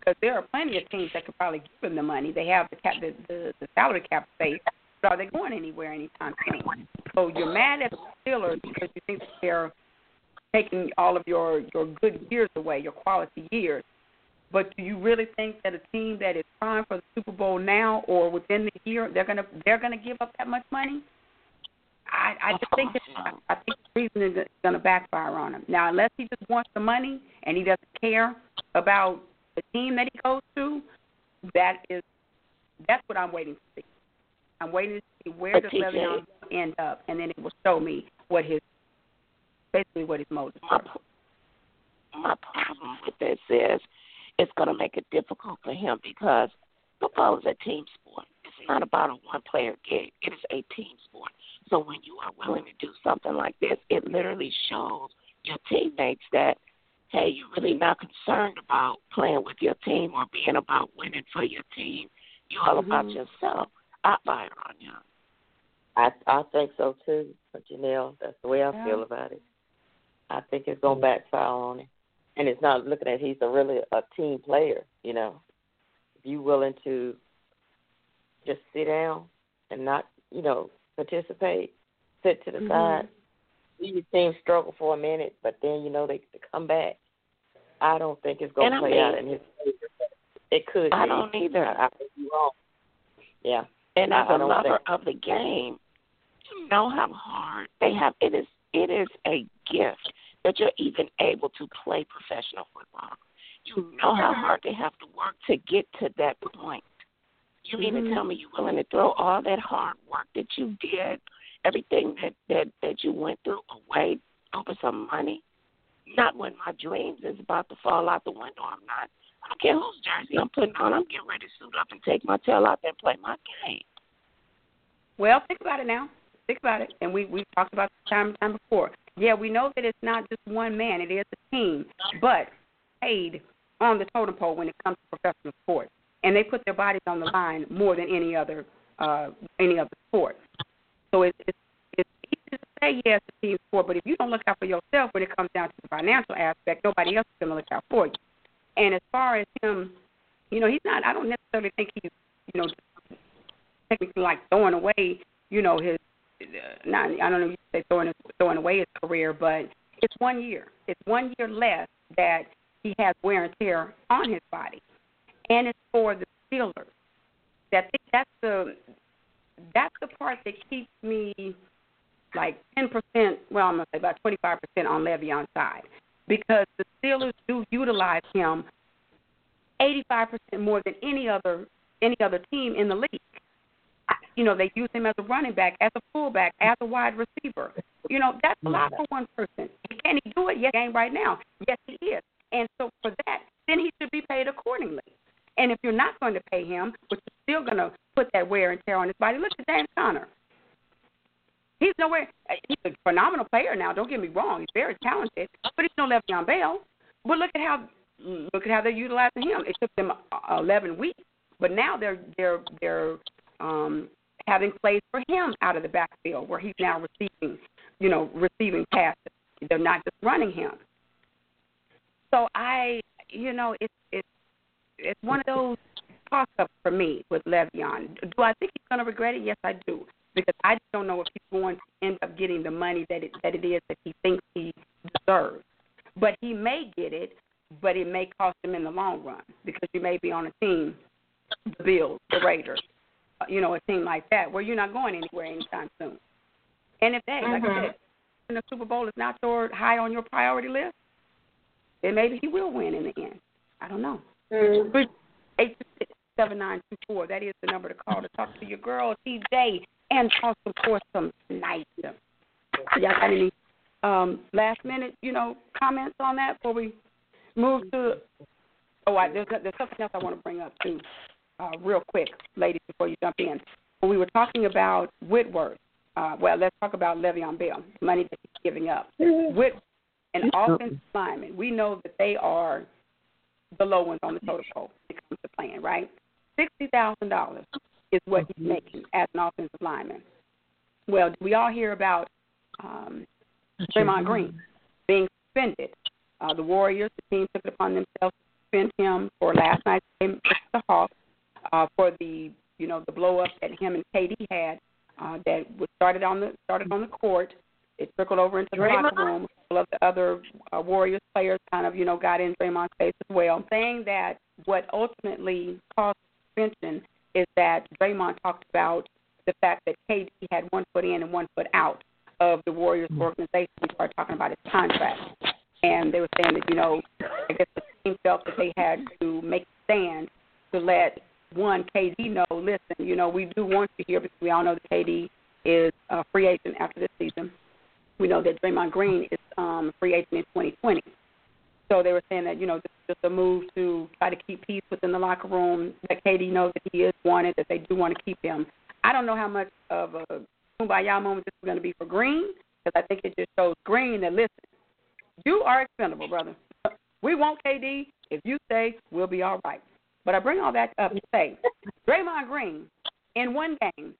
Because there are plenty of teams that could probably give him the money. They have the cap, the, the, the salary cap space, are they going anywhere anytime soon? So you're mad at the Steelers because you think they're taking all of your your good years away, your quality years. But do you really think that a team that is trying for the Super Bowl now or within the year they're gonna they're gonna give up that much money? I I just think it's, I, uh-huh. I think the reason is going to backfire on him. Now, unless he just wants the money and he doesn't care about the team that he goes to, that is that's what I'm waiting to see. I'm waiting to see where does Le'Veon end up, and then it will show me what his basically what his motives my, are. my problem with this is it's going to make it difficult for him because football is a team sport. It's not about a one player game, it is a team sport. So when you are willing to do something like this, it literally shows your teammates that, hey, you're really not concerned about playing with your team or being about winning for your team. You're all about Mhm. yourself. I fire on you. I I think so too, Janelle. That's the way I Yeah. feel about it. I think it's gonna backfire on him, and it's not looking at he's a really a team player. You know, if you willing to just sit down and not, you know, participate, sit to the Mhm. side, see your team struggle for a minute, but then you know they, they come back. I don't think it's gonna And I play mean- out in his favor. It could. I be. don't either. I, I think you're wrong. Yeah. And as a lover think- of the game, you know how hard they have. It is. It is a gift that you're even able to play professional football. You know how hard they have to work to get to that point. You mean to mm-hmm. tell me you're willing to throw all that hard work that you did, everything that that that you went through away over some money? Not when my dreams is about to fall out the window. I'm not. I don't care whose jersey I'm putting on. I'm getting ready to suit up and take my tail out there and play my game. Well, think about it now. Think about it, and we we talked about this time and time before. Yeah, we know that it's not just one man; it is a team, but paid on the totem pole when it comes to professional sports, and they put their bodies on the line more than any other uh, any other sport. So it's it's, easy to say yes, a team sport, but if you don't look out for yourself when it comes down to the financial aspect, nobody else is going to look out for you. And as far as him, you know, he's not. I don't necessarily think he's, you know, technically like throwing away, you know, his. Uh, not, I don't know if you say throwing throwing away his career, but it's one year. It's one year less that he has wear and tear on his body, and it's for the Steelers. That that's the that's the part that keeps me like ten percent. Well, I'm gonna say about twenty five percent on Le'Veon's side because the Steelers do utilize him eighty five percent more than any other any other team in the league. You know, they use him as a running back, as a fullback, as a wide receiver. You know, that's a lot mm-hmm. for one person. Can he do it? Yes, game right now. Yes, he is. And so for that, then he should be paid accordingly. And if you're not going to pay him, but you're still going to put that wear and tear on his body, look at James Conner. He's nowhere. He's a phenomenal player now. Don't get me wrong. He's very talented, but he's no Le'Veon Bell. But look at how look at how they're utilizing him. It took them uh, 11 weeks, but now they're they're they're um, having plays for him out of the backfield where he's now receiving, you know, receiving passes. They're not just running him. So I, you know, it's it's it's one of those toss ups for me with Le'Veon. Do I think he's going to regret it? Yes, I do, because I just don't know if he's going to end up getting the money that it that it is that he thinks he deserves. But he may get it, but it may cost him in the long run because you may be on a team, the Bills, the Raiders, uh, you know, a team like that where you're not going anywhere anytime soon. And if they, like I said, and the Super Bowl is not your high on your priority list, then maybe he will win in the end. I don't know. Three eight six seven nine two four. That is the number to call to talk to your girl TJ and talk some for some tonight. Y'all got any um, last minute, you know, comments on that before we move to? Oh, I, there's there's something else I want to bring up too, uh, real quick, ladies, before you jump in. When we were talking about Whitworth, uh, well, let's talk about Le'Veon Bell, money that he's giving up. Whit, an offensive lineman, we know that they are the low ones on the totem pole when it comes to playing, right? Sixty thousand dollars is what he's making as an offensive lineman. Well, we all hear about um, Draymond Green being suspended. Uh, the Warriors, the team took it upon themselves to suspend him for last night's game against the Hawks uh, for the you know the blow up that him and KD had uh, that was started on the started on the court. It trickled over into the Draymond? locker room. Blow couple of the other uh, Warriors players kind of, you know, got in Draymond's face as well, saying that what ultimately caused suspension is that Draymond talked about the fact that KD had one foot in and one foot out of the Warriors organization. We started talking about his contract, and they were saying that, you know, I guess the team felt that they had to make a stand to let one KD know, listen, you know, we do want you here because we all know that KD is a free agent after this season. We know that Draymond Green is um, a free agent in 2020. So they were saying that, you know, this just a move to try to keep peace within the locker room, that KD knows that he is wanted, that they do want to keep him. I don't know how much of a kumbaya moment this is going to be for Green, because I think it just shows Green that, listen, you are expendable, brother. We want KD. If you stay, we'll be all right. But I bring all that up to say Draymond Green, in one game,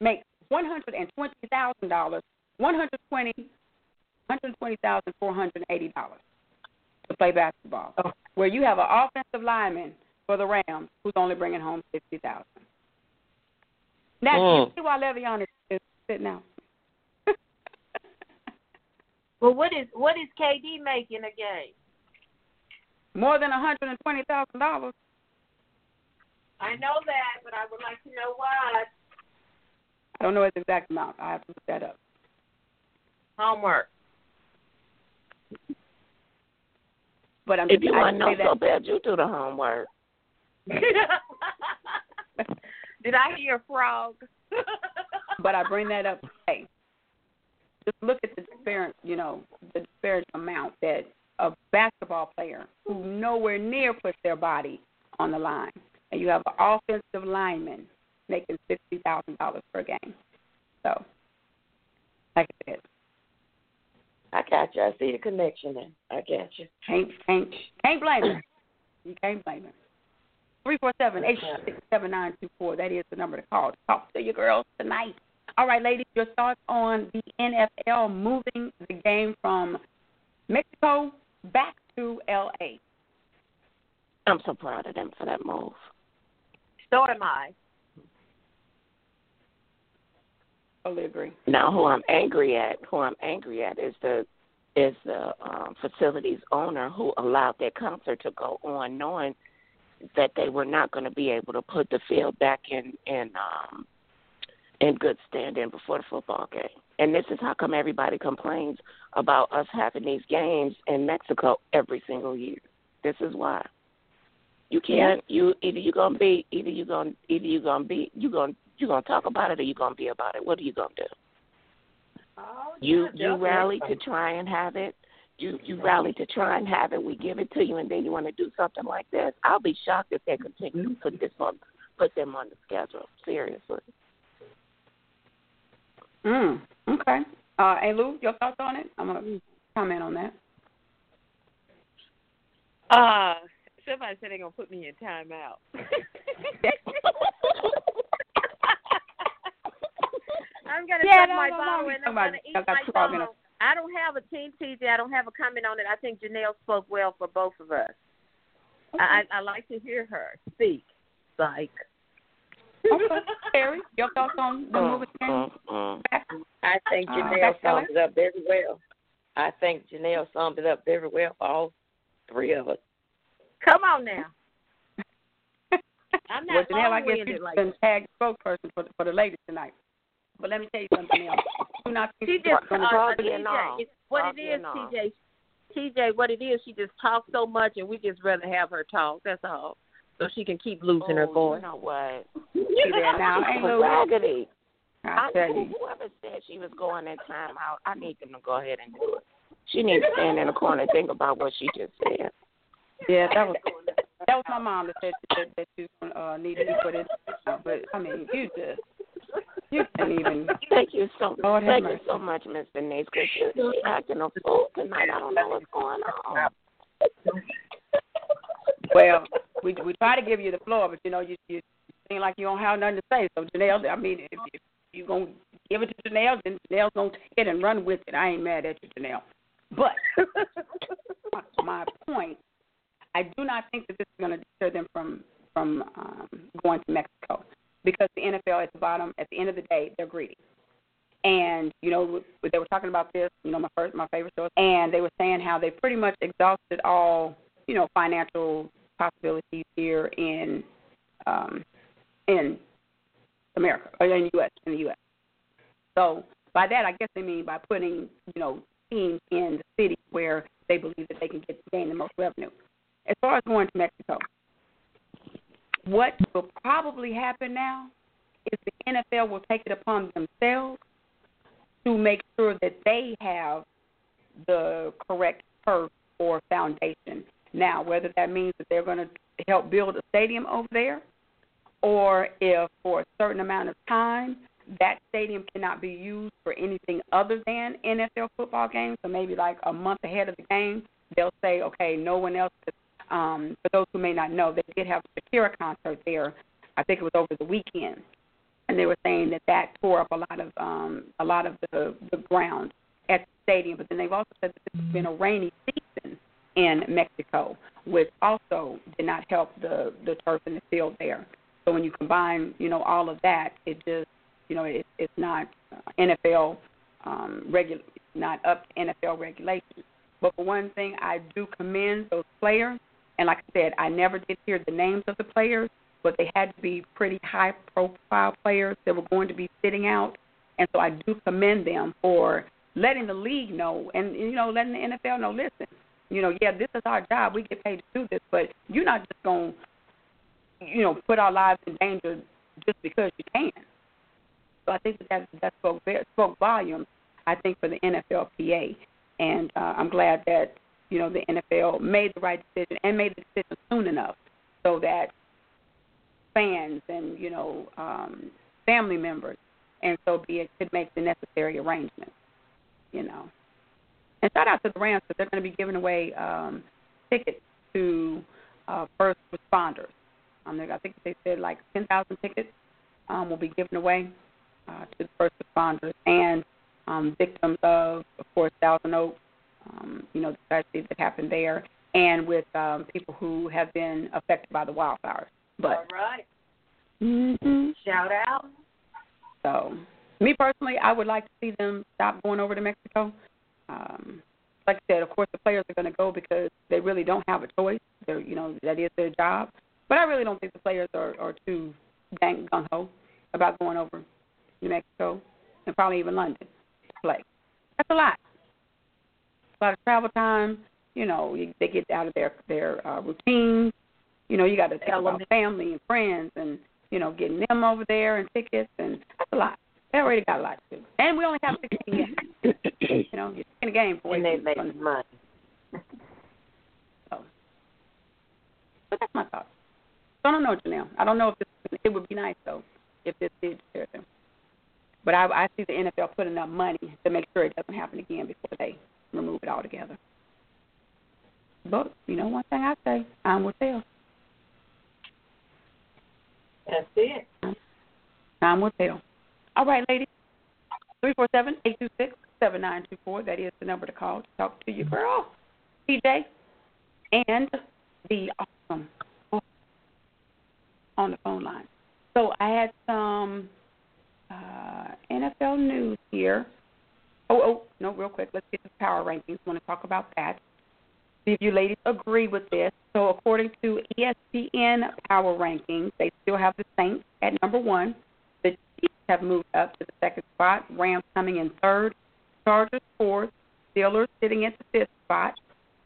makes $120,000, $120,480 to play basketball. Where you have an offensive lineman for the Rams who's only bringing home sixty thousand. Now Mm. you see why Le'Veon is, is sitting out. Well, what is what is KD making a game? More than hundred and twenty thousand dollars. I know that, but I would like to know why. I don't know his exact amount. I have to look that up. Homework. But I'm If just, you want to know that so bad, you do the homework. Did I hear frog? but I bring that up to say, just look at the disparate, you know, the disparate amount that a basketball player who nowhere near puts their body on the line, and you have an offensive lineman making sixty thousand dollars per game. So, like I said, I got you. I see the connection there. I got you. can't can't can't blame him. You can't blame him. Three four seven eight six seven nine two four. That is the number to call to talk to your girls tonight. All right, ladies, your thoughts on the NFL moving the game from Mexico back to LA. I'm so proud of them for that move. So am I. Totally agree. Now, who I'm angry at, who I'm angry at, is the is the um, facility's owner who allowed that concert to go on, knowing that they were not going to be able to put the field back in in um, in good standing before the football game. And this is how come everybody complains about us having these games in Mexico every single year. This is why. You can't. You either you gonna be either you gonna either you gonna be you gonna you gonna talk about it or you gonna be about it. What are you gonna do? you you rally to try and have it. You you rally to try and have it. We give it to you, and then you want to do something like this. I'll be shocked if they continue to put this on put them on the schedule. Seriously. Mm, okay. Uh, hey Lou, your thoughts on it? I'm gonna comment on that. Uh, somebody said they're gonna put me in timeout. I'm gonna Yeah, take no, my no, no, bottle we and I'm gonna eat got my in bottle. I don't have a team TJ. I don't have a comment on it. I think Janelle spoke well for both of us. I, I I like to hear her speak. Like Okay. Terry, your thoughts on the moving the game Mm, back? I think Uh, Janelle back to summed it up very well. I think Janelle summed it up very well for all three of us. Come on now. I'm well, not Janelle, I guess long-winded you've like been tagged spokesperson for the, for the ladies tonight. But let me tell you something else. Do not She just uh, uh, TJ, what it is, TJ. TJ, what it is, she just talks so much, and we just rather have her talk. That's all, so she can keep losing her Oh, voice. You know what? See there now, ain't no Raggedy. I I tell you. whoever said she was going that time out, I need them to go ahead and do it. She needs to stand in the corner and think about what she just said. Yeah, that was that was my mom that said that, that you uh, need to be put in. But I mean, you just you can't even. Thank you so Lord have Thank you so much, Miss Denise, because you're acting a fool tonight. I don't know what's going on. Well, we we try to give you the floor, but you know you you seem like you don't have nothing to say. So Janelle, I mean, if, if you gonna give it to Janelle, then Janelle's gonna take it and run with it. I ain't mad at you, Janelle. But my- point, I do not think that this is going to deter them from from um, going to Mexico because the NFL at the bottom, at the end of the day, they're greedy. And you know, they were talking about this. You know, my first, my favorite show, and they were saying how they pretty much exhausted all you know financial possibilities here in um, in America or in the U.S. in the U.S. So by that, I guess they mean by putting you know teams in the city where they believe that they can get gain the most revenue. As far as going to Mexico, what will probably happen now is the NFL will take it upon themselves to make sure that they have the correct turf or foundation. Now, whether that means that they're going to help build a stadium over there, or if for a certain amount of time that stadium cannot be used for anything other than NFL football games, so maybe like a month ahead of the game, they'll say, okay, no one else. Um, for those who may not know, they did have a Shakira concert there. I think it was over the weekend, and they were saying that that tore up a lot of um, a lot of the the ground at the stadium. But then they've also said that has been a rainy season in Mexico, which also did not help the the turf in the field there. So when you combine, you know, all of that, it just, you know, it, it's not uh, NFL um, regu- not up to NFL regulations. But for one thing, I do commend those players. And like I said, I never did hear the names of the players, but they had to be pretty high profile players that were going to be sitting out. And so I do commend them for letting the league know and you know letting the NFL know. Listen, you know, yeah, this is our job. We get paid to do this, but you're not just going, to you know, put our lives in danger just because you can. So I think that that, spoke spoke volumes. I think for the NFLPA, and uh, I'm glad that you know the NFL made the right decision and made the decision soon enough so that fans and you know um, family members and so be it could make the necessary arrangements. You know, and shout out to the Rams because they're going to be giving away um, tickets to uh, first responders. Um, I think they said like 10,000 tickets um, will be given away uh, to the first responders and um, victims of, of course, Thousand Oaks, um, you know, the tragedy that happened there, and with um, people who have been affected by the wildfires. But All right. Mm-hmm. Shout out. So, me personally, I would like to see them stop going over to Mexico. Um, like I said, of course, the players are going to go because they really don't have a choice. They're, you know, that is their job. But I really don't think the players are, are too dang gung ho about going over New Mexico and probably even London to play. That's a lot. A lot of travel time. You know, you, they get out of their their uh, routines. You know, you got to think about family and friends and you know getting them over there and tickets and that's a lot. They already got a lot to do, and we only have 16 games. you know, you're in a game for And they make money. So, but that's my thought. So I don't know, Janelle. I don't know if this, it would be nice though if this did share them. But I, I see the NFL putting up money to make sure it doesn't happen again before they remove it altogether. But you know, one thing I say, time will tell. That's it. Time will tell. All right, ladies. Three four seven eight two six seven nine two four. That is the number to call to talk to you, girl. TJ and the awesome on the phone line. So I had some uh, NFL news here. Oh, oh, no, real quick. Let's get the power rankings. I want to talk about that. See if you ladies agree with this. So according to ESPN power rankings, they still have the Saints at number one. The Chiefs have moved up to the second spot. Rams coming in third. Chargers fourth. Steelers sitting at the fifth spot.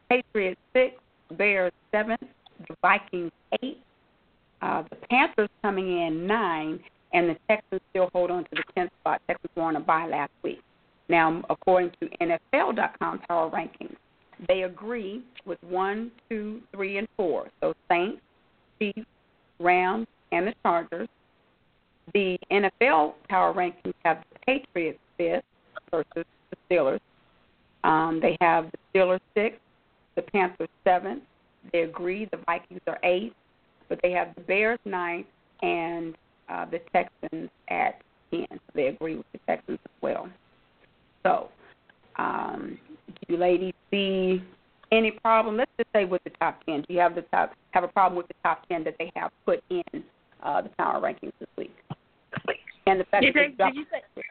Patriots sixth. Bears seventh. The Vikings eighth. Uh, the Panthers coming in nine, and the Texans still hold on to the tenth spot. Texans were on a bye last week. Now, according to NFL.com power rankings, they agree with one, two, three, and four. So Saints, Chiefs, Rams, and the Chargers. The NFL power rankings have the Patriots fifth versus the Steelers. Um, they have the Steelers sixth, the Panthers seventh. They agree the Vikings are eighth, but they have the Bears ninth and uh, the Texans at ten. So they agree with the Texans as well. So, um, do you ladies see any problem? Let's just say with the top ten. Do you have the top have a problem with the top ten that they have put in uh, the power rankings this week? And the fact Did, that they, they did you say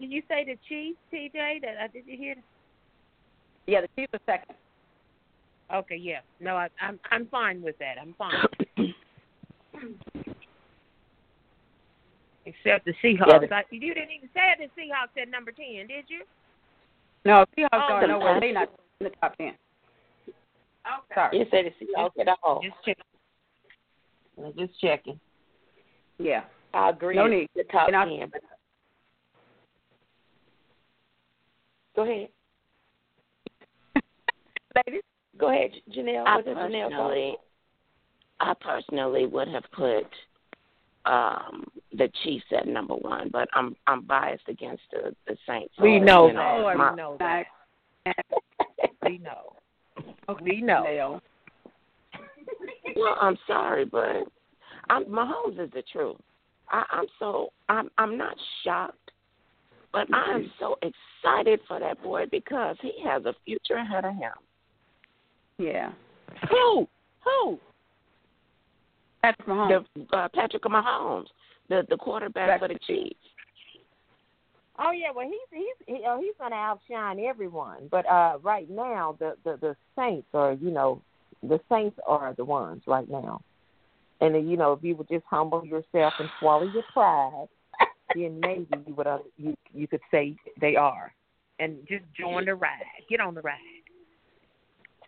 Did you say the Chiefs, TJ? That I did you hear? Yeah, the Chiefs are second. Okay, yeah. No, I, I'm I'm fine with that. I'm fine. Except the Seahawks. I, you didn't even say the Seahawks at number ten, did you? No, Seahawks Oh, are the nowhere. They're not in the top ten. Okay. Sorry. You said the Seahawks at all. Just checking. I'm just checking. Yeah. I agree. No need. The top I- ten. But... Go ahead. Ladies. Go ahead, Janelle. I What does Janelle personally, I personally would have put um the Chiefs at number one, but I'm I'm biased against the the Saints. We So, know you that. know, my- we know that. we know. We know. Well, I'm sorry, but I'm, Mahomes is the truth. I, I'm so I'm I'm not shocked, but I am so excited for that boy because he has a future ahead of him. Yeah. Who? Who? Patrick Mahomes. The, uh, Patrick Mahomes, the the quarterback for the Chiefs. Oh yeah, well he's he's he, oh, he's going to outshine everyone. But uh right now the, the the Saints are you know the Saints are the ones right now. And then, you know if you would just humble yourself and swallow your pride, then maybe you would uh, you you could say they are, and just join the ride, get on the ride.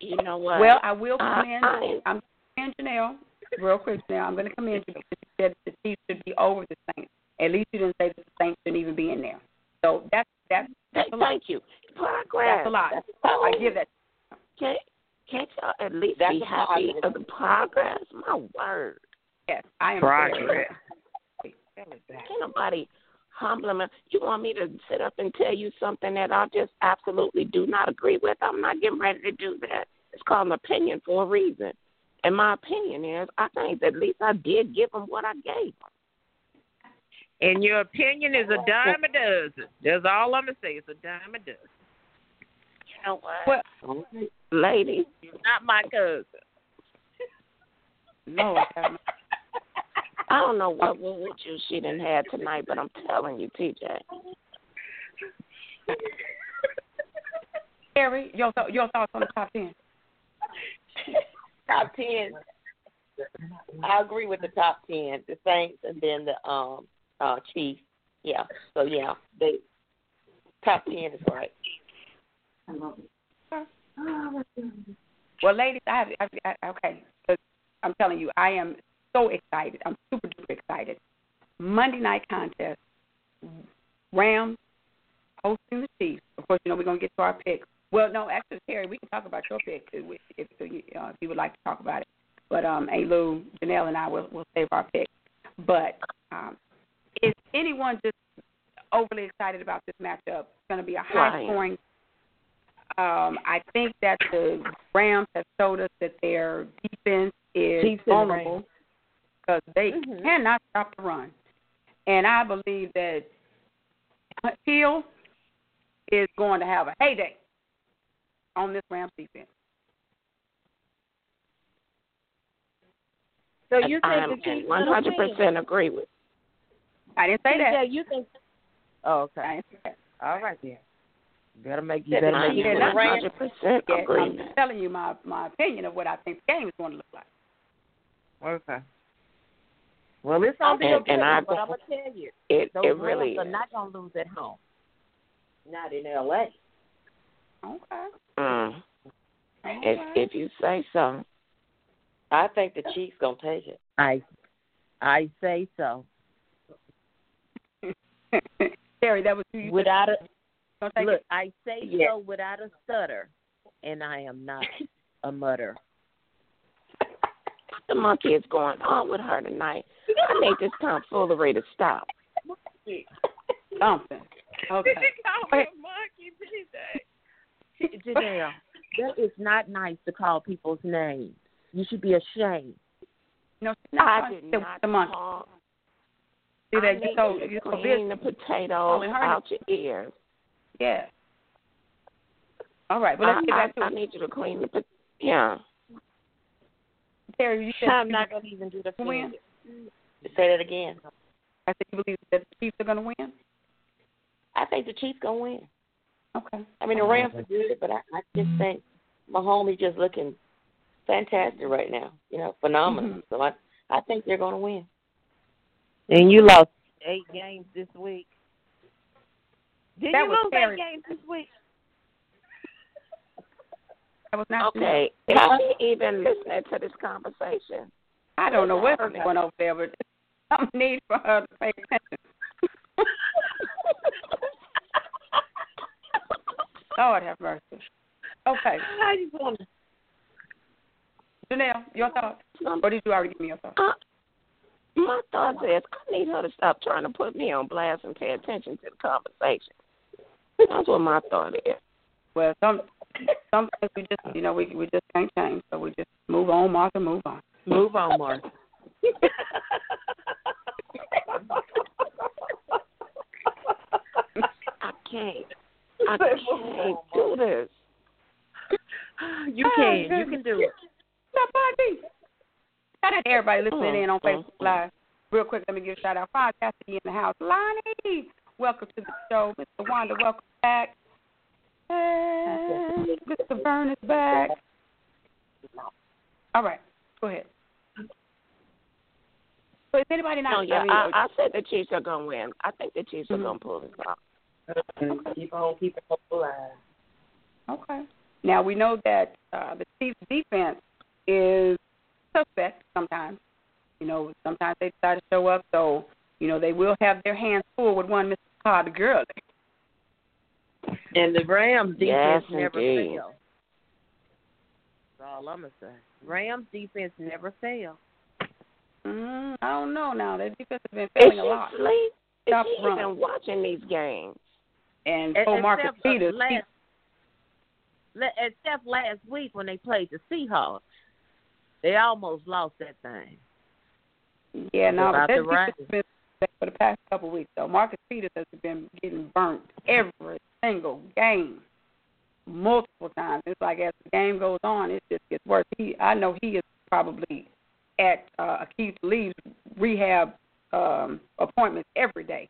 You know what? Well, I will I- come in. I- I'm in Janelle, real quick now. I'm going to come in because you said the Chiefs should be over the Saints. At least you didn't say that the Saints shouldn't even be in there. So that's that's that's a lot. Thank you. Progress. That's a lot. That's I give that. Can't, can't y'all at least That's be happy positive. of the progress? My word. Yes, I am. Progress. Can't nobody humble me. You want me to sit up and tell you something that I just absolutely do not agree with? I'm not getting ready to do that. It's called an opinion for a reason. And my opinion is, I think at least I did give them what I gave them. And your opinion is a dime a dozen. That's all I'm gonna say. It's a dime a dozen. You know what? Well, lady, You're not my cousin. No, I don't know what what with you she didn't have tonight, but I'm telling you, TJ. Harry, your th- your thoughts on the top ten? top ten. I agree with the top ten, the Saints, and then the um uh Chiefs. Yeah. So yeah, they top ten is right. Well, ladies, I have. I, I, okay, I'm telling you, I am so excited. I'm super duper excited. Monday night contest. Rams hosting the Chiefs. Of course, you know we're gonna get to our picks. Well, no, actually, Terry, we can talk about your pick if, if, if, uh, if you would like to talk about it. But um, A. Lou, Janelle, and I will will save our pick. But um, is anyone just overly excited about this matchup? It's going to be a high scoring. Um, I think that the Rams have showed us that their defense is Chiefs vulnerable because they cannot stop the run. And I believe that Hill is going to have a heyday on this Rams defense. So you think the Chiefs one hundred percent agree with. I didn't say that. Yeah, you think? Oh, okay. All right then. Better make you better make you better. 100% Yeah, agree. I'm telling you my my opinion of what I think the game is going to look like. Okay. Well, it's gonna be And- a good and I, but I'm gonna tell you, It those it Rams really are not gonna lose at home. Not in L.A. Okay. Mm. If if you say so. I think the Chiefs gonna take it. I, I say so. Terry, that was who you Without a look, it. I say Yeah. so without a stutter, and I am not a mutter. The monkey is going on with her tonight? I need this tomfoolery to stop. something. Okay. Janelle, that is not nice to call people's names. You should be ashamed. No, she's not I trying did not the monkey. talk. See I that you need so you so clean busy. the potatoes oh, Only out your ears. Yeah. All right. Well, let's I, get back to I, I need you to clean the pot- yeah. Terry, you said I'm not gonna even do the win. finger. Say that again. I said you believe that the Chiefs are going to win. I think the Chiefs gonna win. Okay. I mean the Rams are good, but I, I just think Mahomes is just looking fantastic right now. You know, phenomenal. Mhm. So I I think they're gonna win. And you lost eight games this week. Did That you lose Terry. eight games this week? That was not Okay. Is she even listening to this conversation? I don't know what's going on there, but some need for her to pay attention. Lord have mercy. Okay. I just want to. Janelle, your thoughts? Or did you already give me your thoughts? Uh, my thought is I need her to stop trying to put me on blast and pay attention to the conversation. That's what my thought is. Well, some sometimes we just you know we we just can't change, so we just move on, Martha, move on. Move on, Martha. I can't. I can't do this. You can. You can do it. Stop party. Shout out to everybody listening in on Mm, Facebook Live. Real quick, let me give a shout out. Fine Cassidy in the house. Lonnie, welcome to the show. Mr. Wanda, welcome back. And Mr. Vern is back. All right, go ahead. So is anybody not? No, yeah, I I, I said the Chiefs are gonna win. I think the Chiefs Mhm. are gonna pull this off. Keep on keeping hope alive. Okay. Now we know that uh, the Chiefs' defense is suspect sometimes. You know, sometimes they decide to show up, so you know they will have their hands full with one Mr. Todd Gurley. And the Rams Yes, defense never indeed. fails. That's all I'm gonna say. Rams defense never fails. Mm, I don't know now. Their defense has been failing she a lot. sleep? Is Stop she run. even watching these games? And E- Paul Marcus uh, Peters. last, le- except last week when they played the Seahawks, they almost lost that thing. Yeah, no, but About that the defense right. been for the past couple of weeks. though. Marcus Peters has been getting burnt every single game, multiple times. It's like as the game goes on, it just gets worse. He, I know he is probably at uh, Keith Lee's rehab um, appointments every day,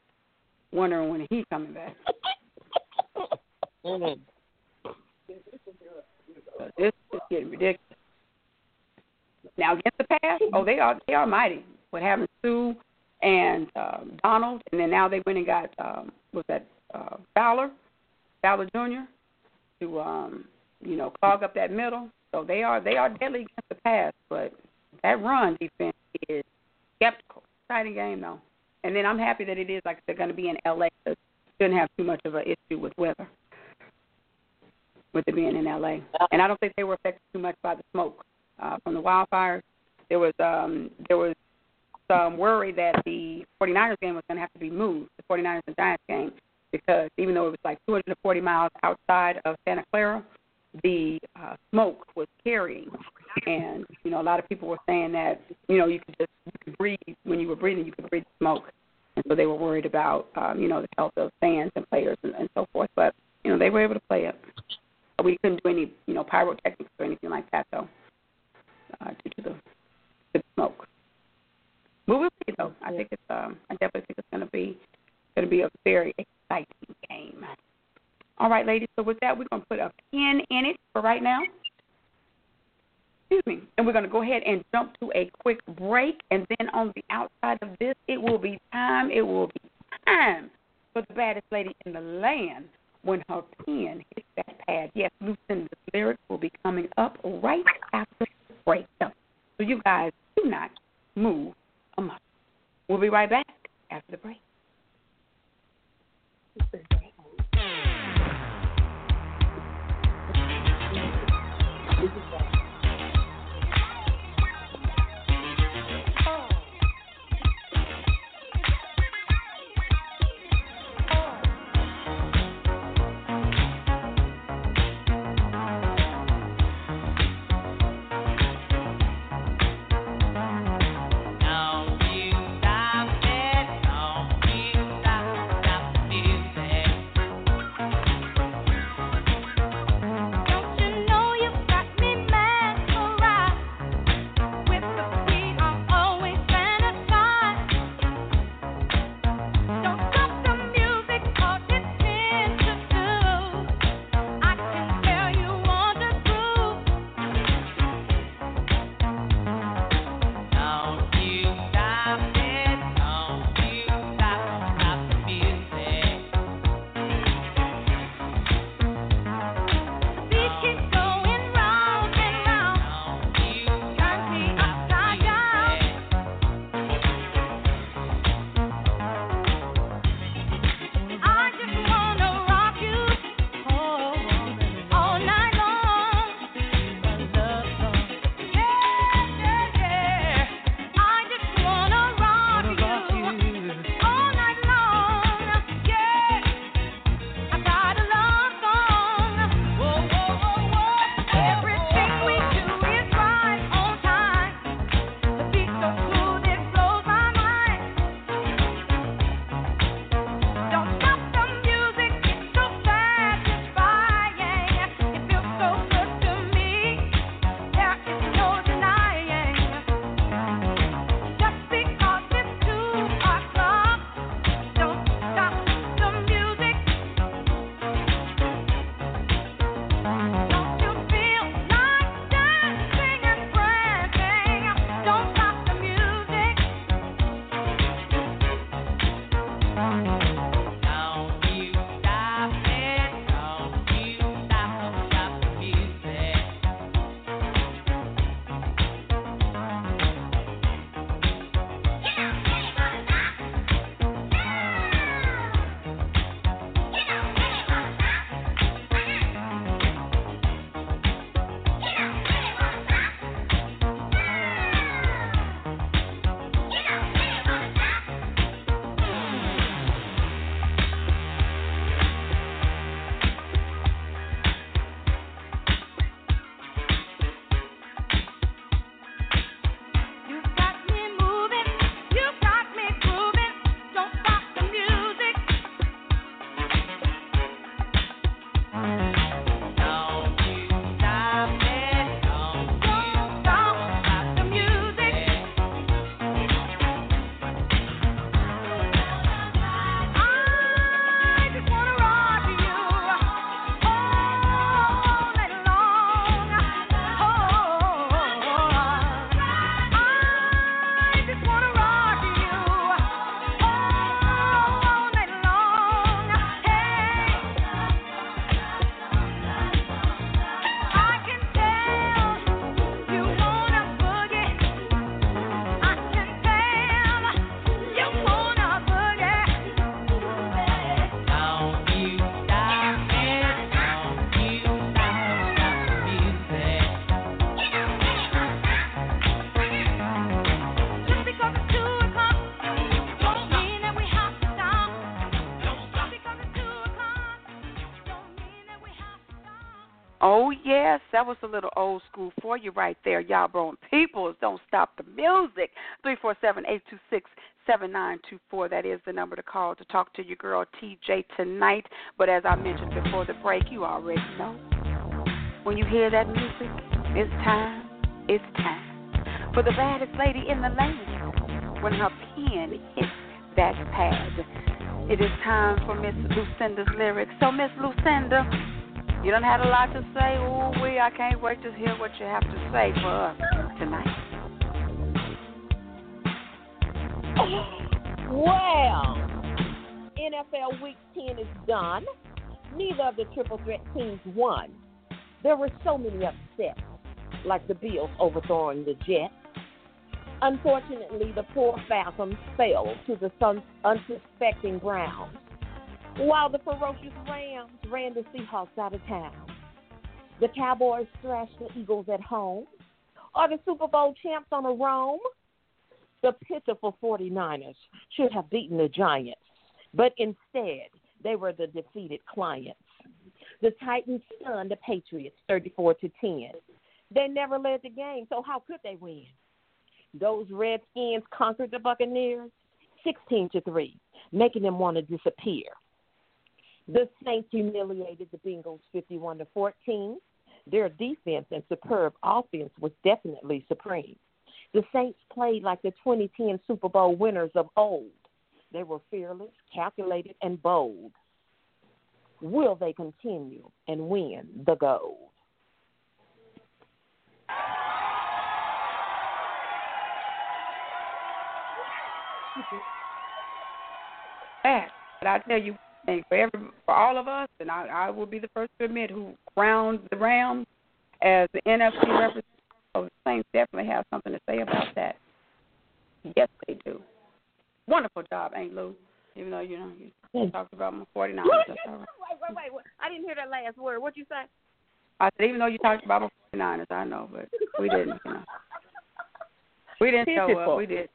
wondering when he's coming back. Mm-hmm. This is getting ridiculous. Now against the pass, oh they are they are mighty. What happened to Suh and um, Donald, and then now they went and got um, was that uh, Fowler, Fowler Jr. to um, you know clog up that middle. So they are they are deadly against the pass, but that run defense is skeptical. Exciting game though, and then I'm happy that it is like they're going to be in LA. Shouldn't have too much of an issue with weather with it being in LA. And I don't think they were affected too much by the smoke uh, from the wildfires. There was um, there was some worry that the 49ers game was going to have to be moved, the 49ers and Giants game, because even though it was like 240 miles outside of Santa Clara, the uh, smoke was carrying. And you know, a lot of people were saying that you know you could just you could breathe when you were breathing, you could breathe smoke. And so they were worried about um, you know the health of fans and players and, and so forth. But you know they were able to play it. We couldn't do any, you know, pyrotechnics or anything like that, though, uh, due to the, the smoke. But we'll see, though. I think it's, um, I definitely think it's going to be, going to be a very exciting game. All right, ladies. So with that, we're going to put a pin in it for right now. Excuse me. And we're going to go ahead and jump to a quick break, and then on the outside of this, it will be time. It will be time for the baddest lady in the land when her pen hits that pad. Yes, Lucinda's lyrics will be coming up right after the break. So you guys do not move a muscle. We'll be right back after the break. That was a little old school for you right there. Y'all blowing peoples. Don't stop the music. Three four seven eight two six seven nine two four. That is the number to call to talk to your girl TJ tonight. But as I mentioned before the break, you already know. When you hear that music, it's time. It's time for the baddest lady in the land. When her pen hits that pad, it is time for Miss Lucinda's lyrics. So Miss Lucinda. You don't have a lot to say. Ooh, we, I can't wait to hear what you have to say for us tonight. Well, NFL Week 10 is done. Neither of the triple threat teams won. There were so many upsets, like the Bills overthrowing the Jets. Unfortunately, the poor Falcons fell to the unsuspecting Browns while the ferocious Rams ran the Seahawks out of town. The Cowboys thrashed the Eagles at home. Are the Super Bowl champs on a roam? The pitiful 49ers should have beaten the Giants, but instead they were the defeated clients. The Titans stunned the Patriots 34 to 10. They never led the game, so how could they win? Those Redskins conquered the Buccaneers 16 to 3, making them want to disappear. The Saints humiliated the Bengals 51 to 14. Their defense and superb offense was definitely supreme. The Saints played like the 2010 Super Bowl winners of old. They were fearless, calculated, and bold. Will they continue and win the gold? But I tell you, and for every for all of us, and I, I will be the first to admit who crowned the Rams as the NFC representative. Oh, the Saints definitely have something to say about that. Yes, they do. Wonderful job, Ain't Lou? Even though you know you talked about my 49ers. That's all right. Wait, wait, wait, wait. I didn't hear that last word. What'd you say? I said even though you talked about my 49ers, I know, but we didn't. You know. We didn't show up. We didn't.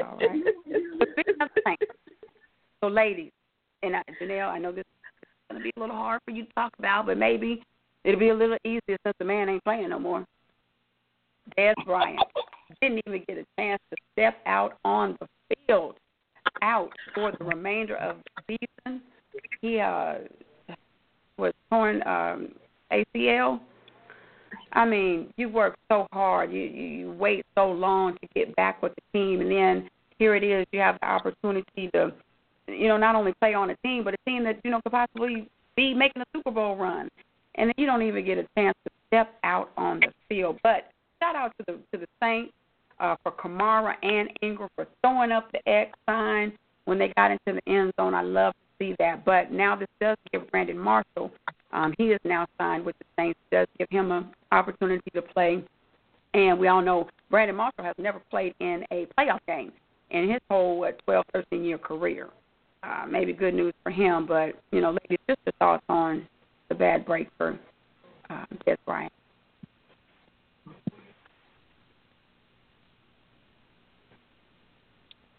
All right. But speaking of the Saints, so ladies, and I, Janelle, I know this is going to be a little hard for you to talk about, but maybe it'll be a little easier since the man ain't playing no more. Dez Bryant didn't even get a chance to step out on the field, out for the remainder of the season. He uh, was torn um, ACL. I mean, you work so hard, you, you you wait so long to get back with the team, and then here it is, you have the opportunity to, you know, not only play on a team, but a team that you know could possibly be making a Super Bowl run, and you don't even get a chance to step out on the field. But shout out to the to the Saints uh, for Kamara and Ingram for throwing up the X sign when they got into the end zone. I love to see that. But now this does give Brandon Marshall. Um, he is now signed with the Saints. Does give him an opportunity to play. And we all know Brandon Marshall has never played in a playoff game in his whole what, 12, 13 year career. Uh, maybe good news for him, but you know, ladies, just your thoughts on the bad break for uh, Dez Bryant.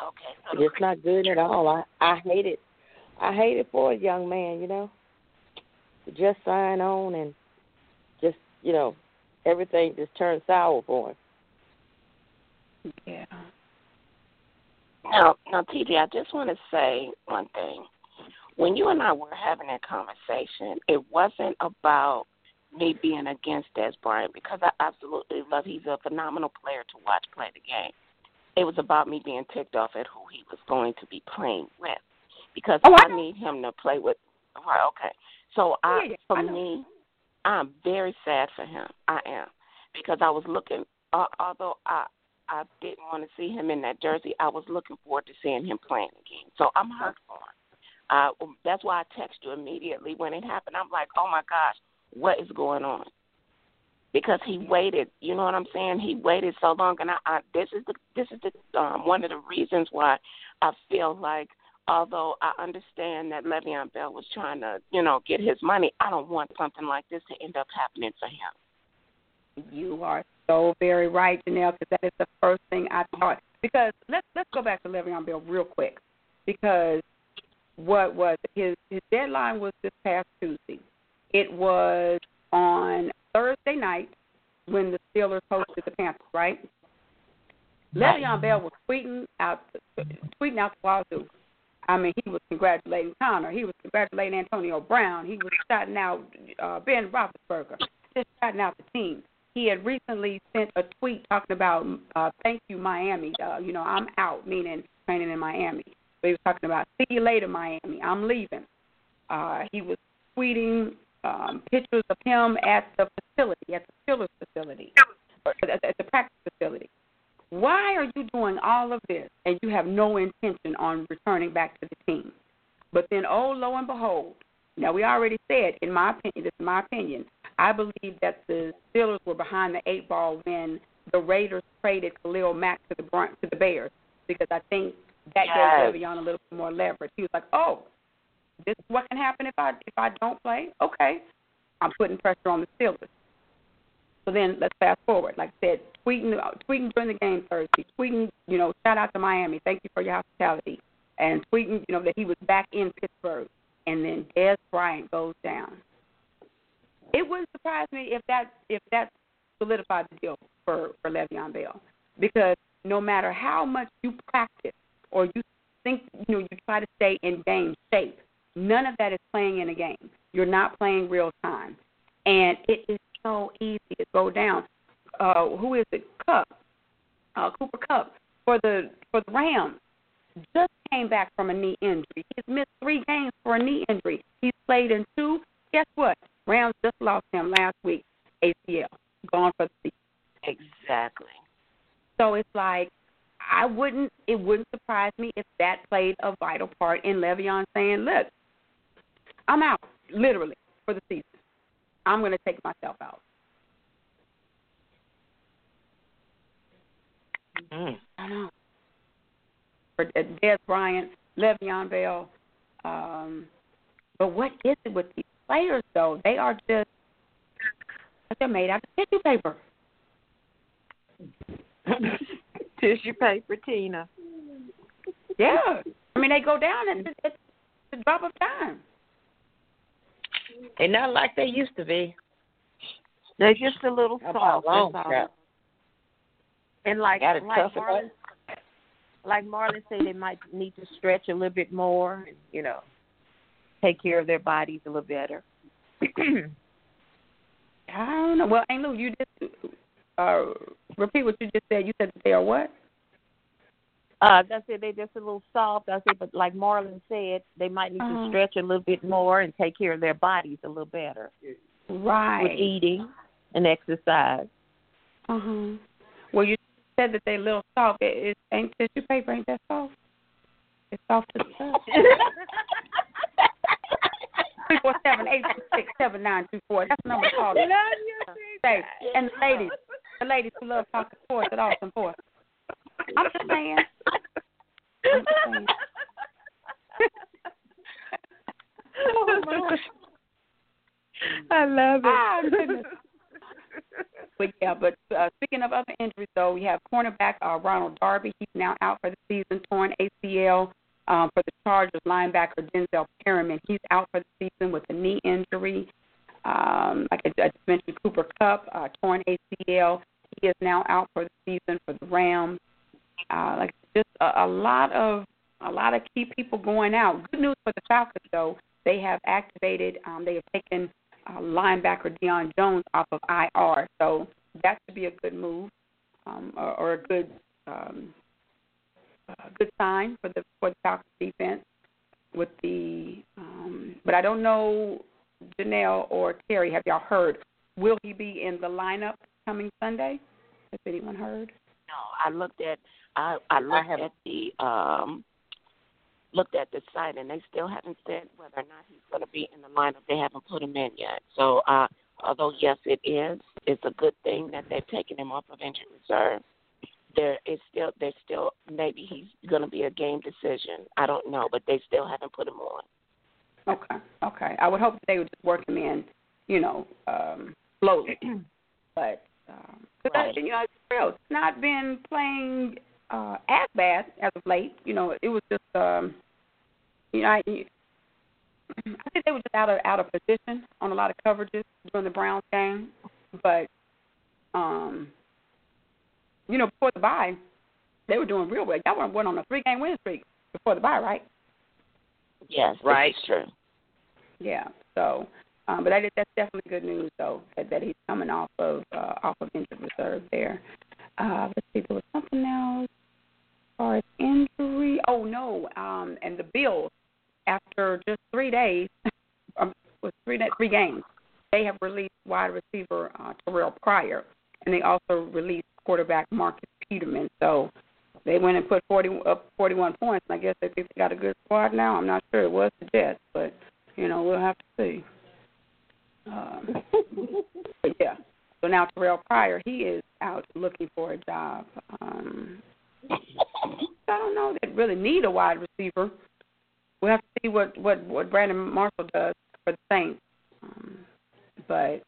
Okay. It's not good at all. I I hate it. I hate it for a young man, you know. To just sign on and just you know everything just turned sour for him. Yeah. Now, now, TJ, I just want to say one thing. When you and I were having that conversation, it wasn't about me being against Dez Bryant because I absolutely love. He's a phenomenal player to watch play the game. It was about me being ticked off at who he was going to be playing with because Oh, I I need him to play with. Right, okay. So I, Yeah, yeah, for I me, I'm very sad for him. I am because I was looking. Uh, although I I didn't want to see him in that jersey, I was looking forward to seeing him playing again. So I'm hurt for him. Uh, that's why I texted you immediately when it happened. I'm like, oh my gosh, what is going on? Because he waited, you know what I'm saying? He waited so long, and I, I this is the this is the um, one of the reasons why I feel like although I understand that Le'Veon Bell was trying to, you know, get his money, I don't want something like this to end up happening for him. You are so very right, Janelle, because that is the first thing I thought. Because let's let's go back to Le'Veon Bell real quick, because what was his his deadline was this past Tuesday. It was on Thursday night when the Steelers hosted the Panthers, right? Le'Veon Bell was tweeting out tweeting out the wazoo. I mean, he was congratulating Conner. He was congratulating Antonio Brown. He was shouting out uh, Ben Roethlisberger. Just shouting out the team. He had recently sent a tweet talking about uh, "Thank you, Miami." Uh, you know, I'm out, meaning training in Miami. But he was talking about "See you later, Miami. I'm leaving." Uh, he was tweeting um, pictures of him at the facility, at the Steelers facility, or at, at the practice facility. Why are you doing all of this and you have no intention on returning back to the team? But then, oh, lo and behold, now we already said, in my opinion, this is my opinion, I believe that the Steelers were behind the eight ball when the Raiders traded Khalil Mack to the to the Bears because I think that Yes. gave Le'Veon a little more leverage. He was like, oh, this is what can happen if I if I don't play. Okay, I'm putting pressure on the Steelers. So then let's fast forward. Like I said, tweeting tweeting during the game Thursday, tweeting, you know, shout out to Miami, thank you for your hospitality, and tweeting, you know, that he was back in Pittsburgh, and then Dez Bryant goes down. It wouldn't surprise me if that if that solidified the deal for for Le'Veon Bell, because no matter how much you practice or you think you know you try to stay in game shape, none of that is playing in a game. You're not playing real time, and it is so easy to go down. Uh, who is it? Kupp, uh, Cooper Kupp for the for the Rams just came back from a knee injury. He's missed three games for a knee injury. He's played in two. Guess what? Rams just lost him last week. ACL gone for the season. Exactly. So it's like I wouldn't. It wouldn't surprise me if that played a vital part in Le'Veon saying, "Look, I'm out, literally for the season. I'm going to take myself out." Mm. I know. For uh, Dez Bryant, Le'Veon Bell, um, but what is it with these players though? They are just they're made out of tissue paper. Tissue paper, Tina. Yeah, I mean they go down and it's, it's a drop of time. They're not like they used to be. They're just a little soft. long that's all. strap? And like like Marlon, like Marlon said, they might need to stretch a little bit more, you know, take care of their bodies a little better. I don't know. Well, Lou, you just uh, repeat what you just said. You said that they are what? Uh, that's it. They're just a little soft. I said, but like Marlon said, they might need Uh-huh. to stretch a little bit more and take care of their bodies a little better Right. with eating and exercise. Uh huh. Well, you said that they're a little soft. It, it ain't tissue paper. Ain't that soft? It's soft as stuff. Three four seven eight six six seven nine two four. That's the number to call. Love you, and the ladies, the ladies who love talking sports at Awesome Sports. I'm just saying. I'm just saying. oh my. I love it. Goodness. But yeah, but uh, speaking of other injuries, though, we have cornerback uh, Ronald Darby. He's now out for the season, torn ACL. Um, for the Chargers, linebacker Denzel Perryman, he's out for the season with a knee injury. Um, like I, just mentioned, Cooper Kupp, uh, torn ACL. He is now out for the season for the Rams. Uh, like just a, a lot of a lot of key people going out. Good news for the Falcons, though. They have activated. Um, they have taken uh, linebacker Deion Jones off of IR, so that should be a good move um, or, or a good um, good sign for the for the Falcons defense. With the, um, but I don't know Janelle or Terry. Have y'all heard? Will he be in the lineup coming Sunday? Has anyone heard? No, I looked at I I looked haven't. at the um looked at the site and they still haven't said whether or not he's going to be in the lineup. They haven't put him in yet. So, uh although yes, it is, it's a good thing that they've taken him off of injured reserve. There is still there's still maybe he's going to be a game decision. I don't know, but they still haven't put him on. Okay, okay. I would hope that they would just work him in, you know, um, slowly. but um, Right. You know, it's. Not been playing uh, as bad as of late. You know, it was just, um, you know, I, I think they were just out of out of position on a lot of coverages during the Browns game, but um, you know, before the bye, they were doing real well. Y'all went on a three game win streak before the bye, right? Yes, Right. This true. Yeah. So, um, but that is, that's definitely good news, though, that, that he's coming off of uh, off of injured reserve there. Uh, let's see, there was something else as far as injury. Oh no, um, and the Bills, after just three days, um, was three three games, they have released wide receiver uh, Terrell Pryor, and they also released quarterback Marcus Peterman. So they went and put 40 up 41 points. I guess they think they got a good squad now. I'm not sure it was the Jets, but you know we'll have to see. Um, but yeah. So now Terrell Pryor, he is out looking for a job. Um, I don't know that really need a wide receiver. We'll have to see what what what Brandon Marshall does for the Saints. Um, but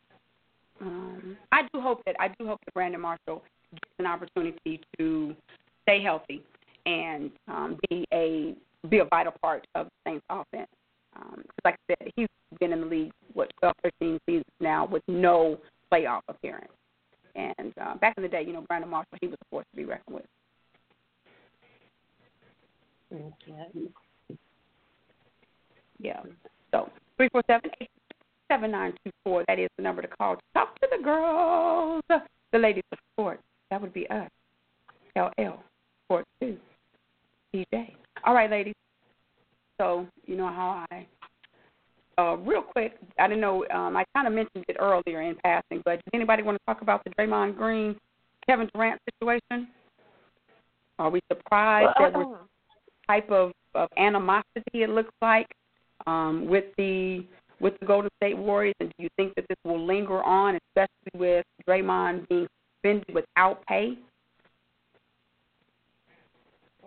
um, I do hope that I do hope that Brandon Marshall gets an opportunity to stay healthy and um, be a be a vital part of the Saints offense. Um, like I said, he's been in the league what 12, 13 seasons now with no playoff appearance. And uh, back in the day, you know, Brandon Marshall, he was a force to be reckoned with. Okay. Yeah. So three four seven eight seven nine two four. That is the number to call to talk to the girls, the ladies of sports. That would be us. LL Sport Two. DJ. All right, ladies. So you know how I. Uh, real quick, I didn't know. Um, I kind of mentioned it earlier in passing, but does anybody want to talk about the Draymond Green, Kevin Durant situation? Are we surprised Well, that we're type of, of animosity it looks like um, with the with the Golden State Warriors, and do you think that this will linger on, especially with Draymond being suspended without pay?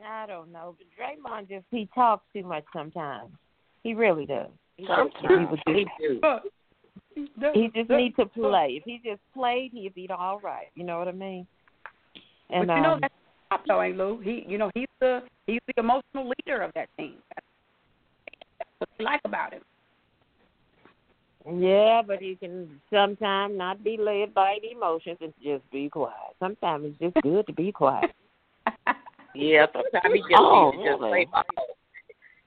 I don't know, but Draymond just he talks too much sometimes. He really does. He Sometimes. he, would just, he just needs to play. If he just played, he'd be all right. You know what I mean? And but you know um, that's top though, ain't Lou? He, you know, he's the he's the emotional leader of that team. That's, that's what we like about him. Yeah, but he can sometimes not be led by the emotions and just be quiet. Sometimes it's just good to be quiet. Yeah, sometimes he just Oh, needs to just really? play ball.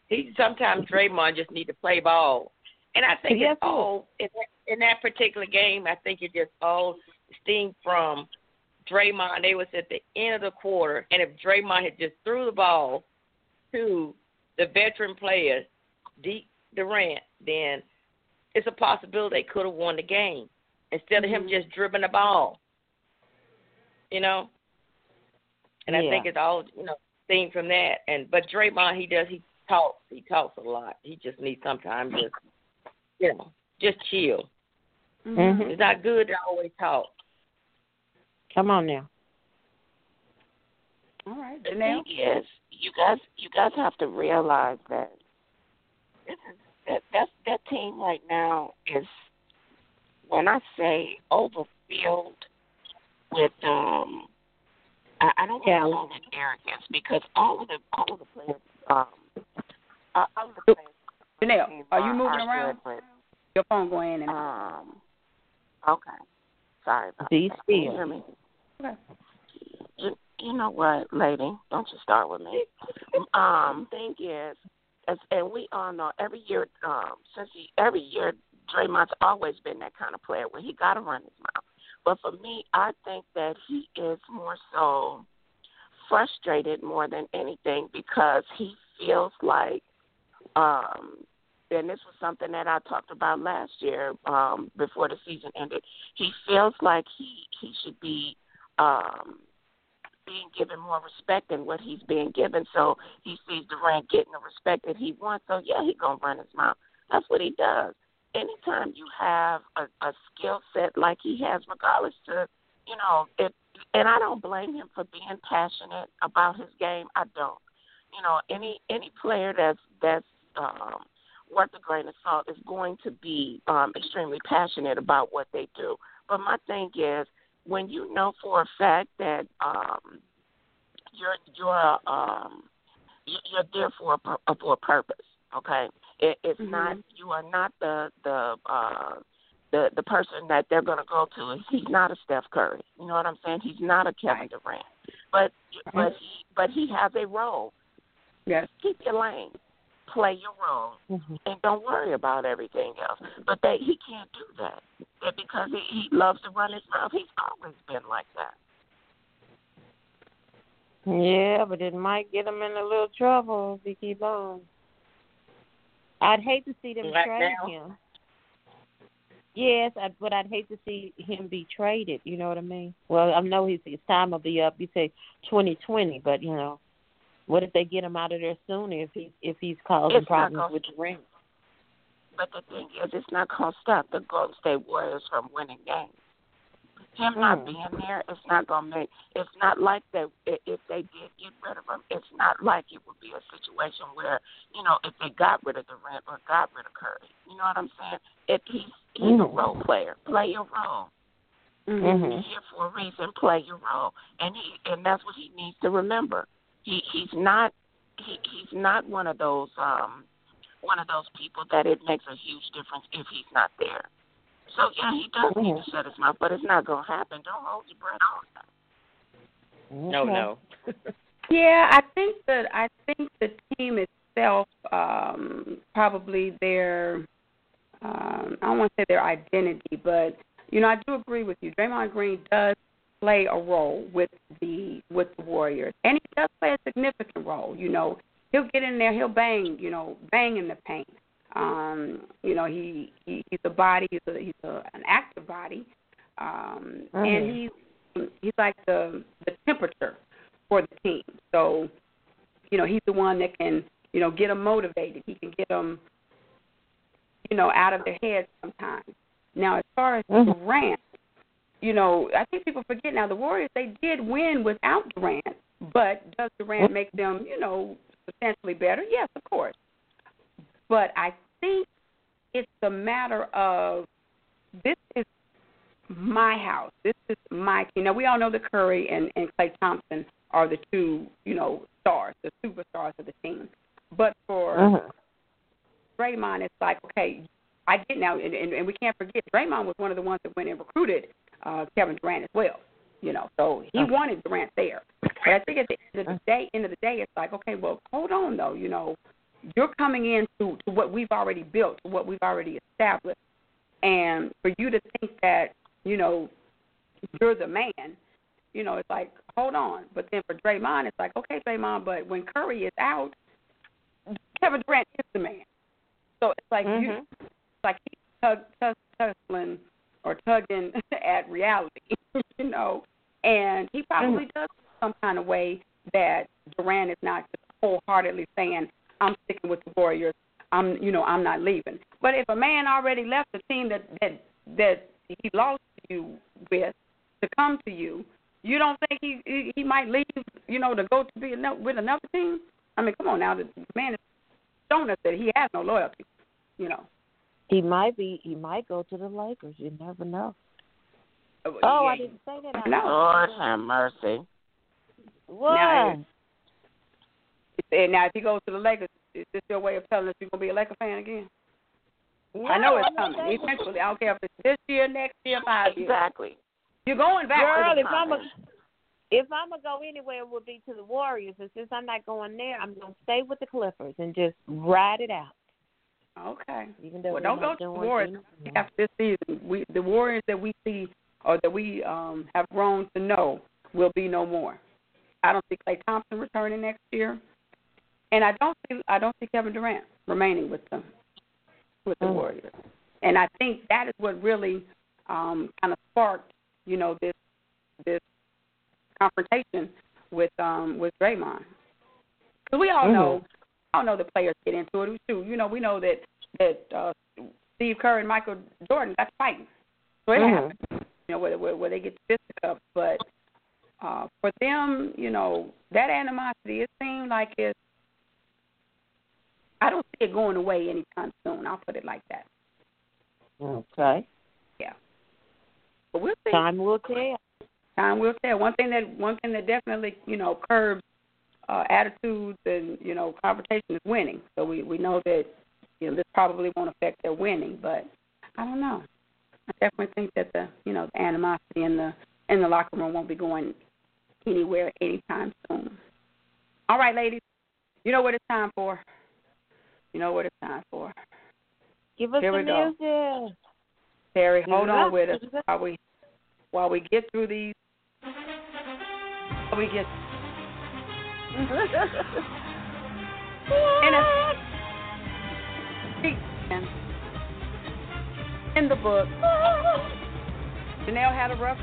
He sometimes Draymond just need to play ball, and I think Yes, it's all in that, in that particular game. I think it just all stemmed from Draymond. They was at the end of the quarter, and if Draymond had just threw the ball to the veteran player, D Durant, then it's a possibility they could have won the game instead of him just dribbling the ball. You know, and I think it's all you know seen from that. And but Draymond, he does he talks he talks a lot. He just needs sometimes just you know just chill. Mhm. It's not good to always talk. Come on now. All right, The thing is, you guys, you guys have to realize that this is that that that team right now is when I say overfilled with um I, I don't to call it arrogance because all of the all of the players um uh, all of the players Janelle, are you moving are around? Good, Your phone going in and out. um okay. Sorry about Be that. Can you hear me? Okay. You, you know what, lady? Don't you start with me. Um, thing is, as, and we all know every year, um, since he every year, Draymond's always been that kind of player where he got to run his mouth. But for me, I think that he is more so frustrated more than anything because he feels like, um, and this was something that I talked about last year um, before the season ended. He feels like he he should be um, being given more respect than what he's being given. So he sees Durant getting the respect that he wants. So yeah, he's gonna run his mouth. That's what he does. Anytime you have a, a skill set like he has, regardless to you know, if and I don't blame him for being passionate about his game. I don't. You know, any any player that's that's um worth a grain of salt is going to be um extremely passionate about what they do. But my thing is when you know for a fact that um you're you're um you- you're there for a for a purpose, okay? It, it's Mhm. not you are not the the uh the the person that they're going to go to. He's not a Steph Curry. You know what I'm saying? He's not a Kevin Durant. But but he, but he has a role. Yes. Keep your lane. Play your role, mm-hmm. and don't worry about everything else. But they, he can't do that That because he, he loves to run his mouth. He's always been like that. Yeah, but it might get him in a little trouble if he keep on. I'd hate to see them Right trade now? him. Yes, I, but I'd hate to see him be traded. You know what I mean? Well, I know his his time will be up. You say twenty twenty, but you know, what if they get him out of there sooner if he if he's causing It's problems with the ring? But the thing is, it's not going to stop the Golden State Warriors from winning games. Him not Mm. being there, it's not going to make. It's not like that. If they did get rid of him, it's not like it would be a situation where you know if they got rid of Durant or got rid of Curry. You know what I'm saying? If he's he's a Mhm. role player, play your role. Mhm. You're here for a reason. Play your role, and he and that's what he needs to remember. He he's not he he's not one of those um one of those people that it makes a huge difference if he's not there. So yeah, he does need to shut his mouth, but it's not gonna happen. Don't hold your breath on that. No, no. Yeah, I think that I think the team itself, um, probably their, um, I don't want to say their identity, but you know, I do agree with you. Draymond Green does play a role with the with the Warriors, and he does play a significant role. You know, he'll get in there, he'll bang, you know, bang in the paint. Um, you know, he, he he's a body, he's a he's a, an active body, um, and Mhm. he's he's like the the temperature for the team. So, you know, he's the one that can, you know, get them motivated. He can get them, you know, out of their heads sometimes. Now, as far as Mhm. Durant, you know, I think people forget now the Warriors they did win without Durant, but does Durant make them, you know, substantially better? Yes, of course. But I think it's a matter of this is my house. This is my team. Now we all know that Curry and and Klay Thompson are the two, you know, stars, the superstars of the team. But for Mhm. Draymond, it's like, okay, I get now, and, and, and we can't forget Draymond was one of the ones that went and recruited uh, Kevin Durant as well. You know, so he Okay. wanted Durant there. But I think at the end of the day, end of the day, it's like, okay, well, hold on though. You know, you're coming into to what we've already built, to what we've already established, and for you to think that, you know, you're the man, you know, it's like, hold on. But then for Draymond, it's like, okay, Draymond, but when Curry is out, Kevin Durant is the man. So it's like you, Like he's tug, tug, tussling or tugging at reality, you know. And he probably mm. does some kind of way that Durant is not just wholeheartedly saying, "I'm sticking with the Warriors. I'm, you know, I'm not leaving." But if a man already left the team that that that he lost you with to come to you, you don't think he he, he might leave, you know, to go to be with another team? I mean, come on now, the man has shown us that he has no loyalty, you know. He might be. He might go to the Lakers. You never know. Oh, Oh, I didn't say that. out No. loud. Lord have mercy. What? Now, And now, if he goes to the Lakers, is this your way of telling us you're gonna be a Laker fan again? I know it's No, I'm coming. Eventually, I don't care if it's this year, next year, five years. Exactly. You're going back. Girl, if I'm a, if I'm gonna go anywhere, it would be to the Warriors. And since I'm not going there, I'm gonna stay with the Clippers and just ride it out. Okay. Even though Well, don't go to the Warriors after this season. We the Warriors that we see or that we um have grown to know will be no more. I don't see Klay Thompson returning next year, and I don't see I don't see Kevin Durant remaining with them with the Mm. Warriors. And I think that is what really um kind of sparked you know this this confrontation with um with Draymond. Because we all know I don't know the players get into it too. You know, we know that that uh, Steve Kerr and Michael Jordan got fighting, so it Mhm. happens. You know, where, where where they get fisticuffs, but uh, for them, you know, that animosity it seemed like it's. I don't see it going away anytime soon. I'll put it like that. Okay. Yeah, but we'll see. Time will tell. Time will tell. One thing that one thing that definitely you know curbs uh, attitudes and you know confrontation is winning. So we we know that you know, this probably won't affect their winning, but I don't know. I definitely think that the you know the animosity in the in the locker room won't be going anywhere anytime soon. All right, ladies, you know what it's time for. You know what it's time for. Give us Here the we go. music. Terry, hold on with us Give it up. while we while we get through these. While we get in a in the book. Janelle had a rough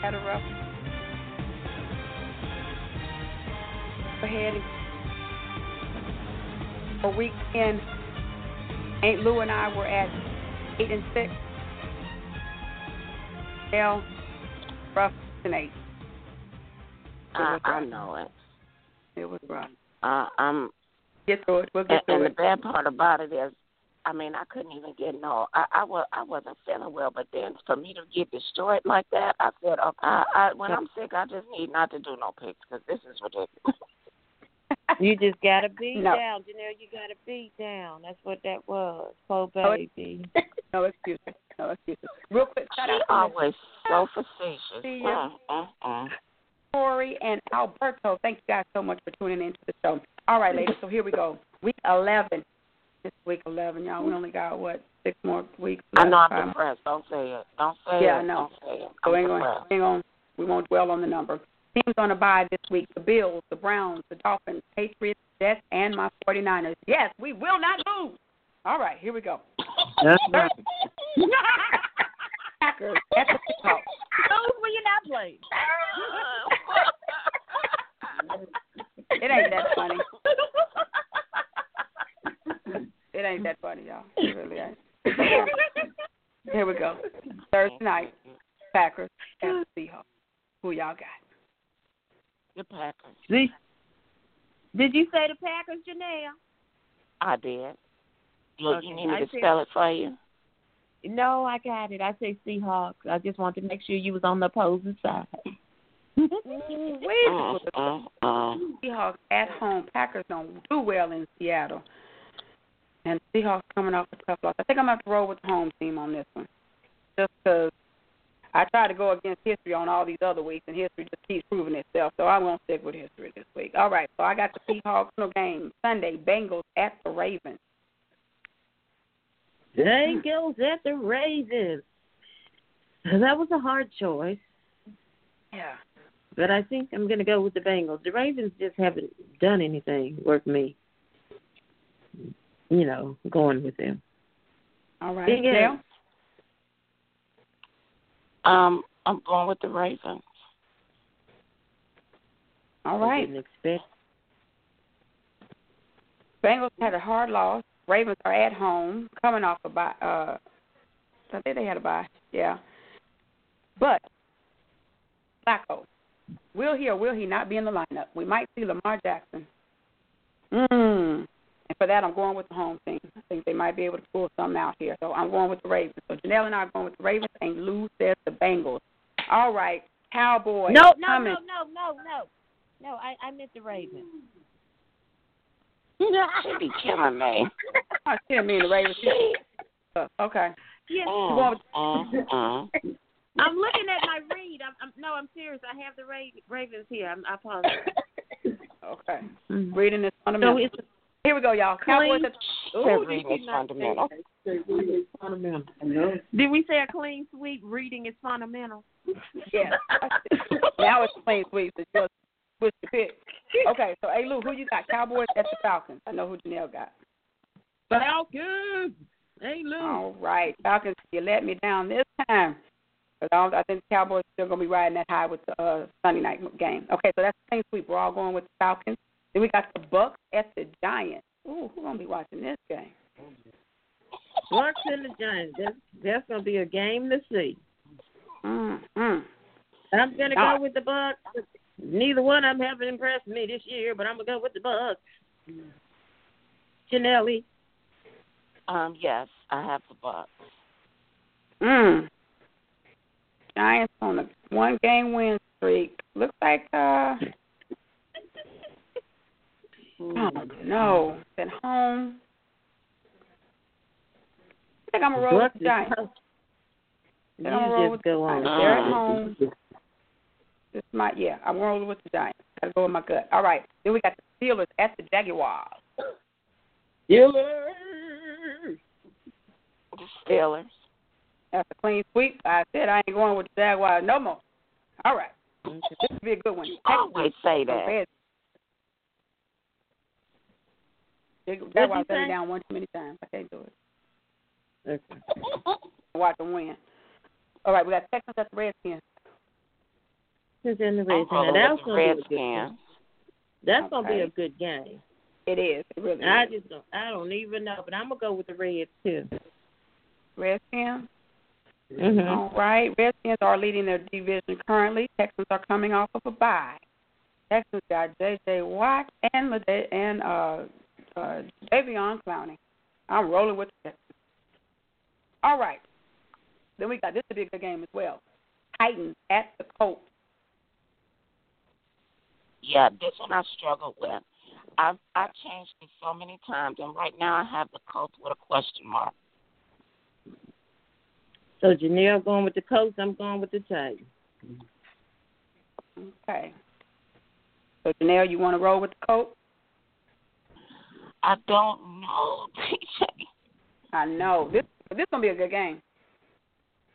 had a rough. Ahead. For weekend, Aunt Lou and I were at eight and six. Janelle, rough and eight. I, I know it. It was rough. Uh, I'm. Get through it. We'll And, get through and the bad part about it is, I mean, I couldn't even get no. I I was I wasn't feeling well, but then for me to get destroyed like that, I said, okay, I, I when I'm sick, I just need not to do no pics because this is ridiculous. You just gotta be No. down, Janelle. You gotta be down. That's what that was. Poor Oh, baby. No excuses. No excuses. Real quick, shout She out to always so facetious. See ya. Mm, mm, mm. Corey and Alberto. Thank you guys so much for tuning into the show. All right, ladies. So here we go. Week 11. This week 11, y'all. We only got what six more weeks. I left. know I'm depressed. Don't say it. Don't say Yeah, it. I know. Don't say it. So I'm we ain't going, we ain't going, we won't dwell on the number. Teams on a bye this week: the Bills, the Browns, the Dolphins, Patriots, Jets, and my 49ers. Yes, we will not lose. All right, here we go. That's right. Packers at the Seahawks. Those when you're not playing. It ain't that funny. It ain't that funny, y'all. It really ain't. Here we go. Thursday night, Packers and the Seahawks. Who y'all got? The Packers. See? Did you say the Packers, Janelle? I did. You, Okay, you need me to spell it for you? No, I got it. I say Seahawks. I just want to make sure you was on the opposing side. Wait, Mm. Seahawks at home. Packers don't do well in Seattle. And Seahawks coming off a tough loss. I think I'm going to have to roll with the home team on this one. Just because I tried to go against history on all these other weeks, and history just keeps proving itself. So I'm going to stick with history this week. All right, so I got the Seahawks no game. Sunday, Bengals at the Ravens. Bengals at the Ravens. That was a hard choice, Yeah. but I think I'm going to go with the Bengals. The Ravens just haven't done anything worth me, you know, going with them. All right. Big Janelle? Um, I'm going with the Ravens. All right. I right. didn't expect. Bengals had a hard loss. Ravens are at home, coming off a bye. Uh, I think they had a bye. Yeah. But Flacco, will he or will he not be in the lineup? We might see Lamar Jackson. Mm. And for that, I'm going with the home team. I think they might be able to pull something out here. So I'm going with the Ravens. So Janelle and I are going with the Ravens, and Lou says the Bengals. All right, Cowboys. No, no, coming. no, no, no, no. No, I, I meant the Ravens. She be killing me. I still mean the Ravens. Uh, Okay. Yes. Going mm, mm. I'm looking at my read. I'm, I'm no, I'm serious. I have the Ra- Ravens here. I'm, I apologize. Okay. Mhm. Reading is So fundamental. it's Here we go, y'all. Cowboys. Clean. At, Ooh, reading did is you not say fundamental. that? Fundamental. Did we say a clean sweep? Reading is fundamental. yeah. now it's plain sweep. It's just switch the pick. Okay, so hey Lou, who you got? Cowboys at the Falcons. I know who Janelle got. Falcons. Hey, Lou. All right, Falcons. You let me down this time. But I, I think the Cowboys are still gonna be riding that high with the uh, Sunday night game. Okay, so that's the same sweep. We're all going with the Falcons. Then we got the Bucks at the Giants. Ooh, who's gonna be watching this game? Bucks and the Giants. That's, that's going to be a game to see. Mm, mm. I'm going to Ah. go with the Bucks. Neither one of them haven't impressed me this year, but I'm going to go with the Bucks. Janelli. Um, yes, I have the Bucks. Mm. Giants on a one game win streak. Looks like uh oh no. At home. I think I'm gonna roll with the Giants. I You think I'm gonna roll just with go the on. Giants. They're at home. This might, yeah, I'm rolling with the Giants. Gotta go with my gut. All right. Then we got the Steelers at the Jaguars. Steelers. The Steelers. That's a clean sweep. I said I ain't going with the Jaguars no more. All right. This would be a good one. Always say that. Jaguars you let me down one too many times. I can't do it. Okay. Watch them win. All right, we got Texans at the Redskins. Who's in the Redskins? Now, that's gonna be a good game. That's gonna be a good game. It is. It really I is. just don't. I don't even know, but I'm gonna go with the Reds too. Redskins. Mhm. All right. Redskins are leading their division currently. Texans are coming off of a bye. Texans got J.J. Watt and Lade- and uh, uh, Davion Clowney. I'm rolling with the Texans. All right. Then we got this to be a good game as well. Titans at the Colts. Yeah, this one I struggled with. I've I changed it so many times, and right now I have the Colts with a question mark. So Janelle going with the Colts. I'm going with the Titans. Okay. So Janelle, you want to roll with the Colts? I don't know, TJ. I know this. This gonna be a good game.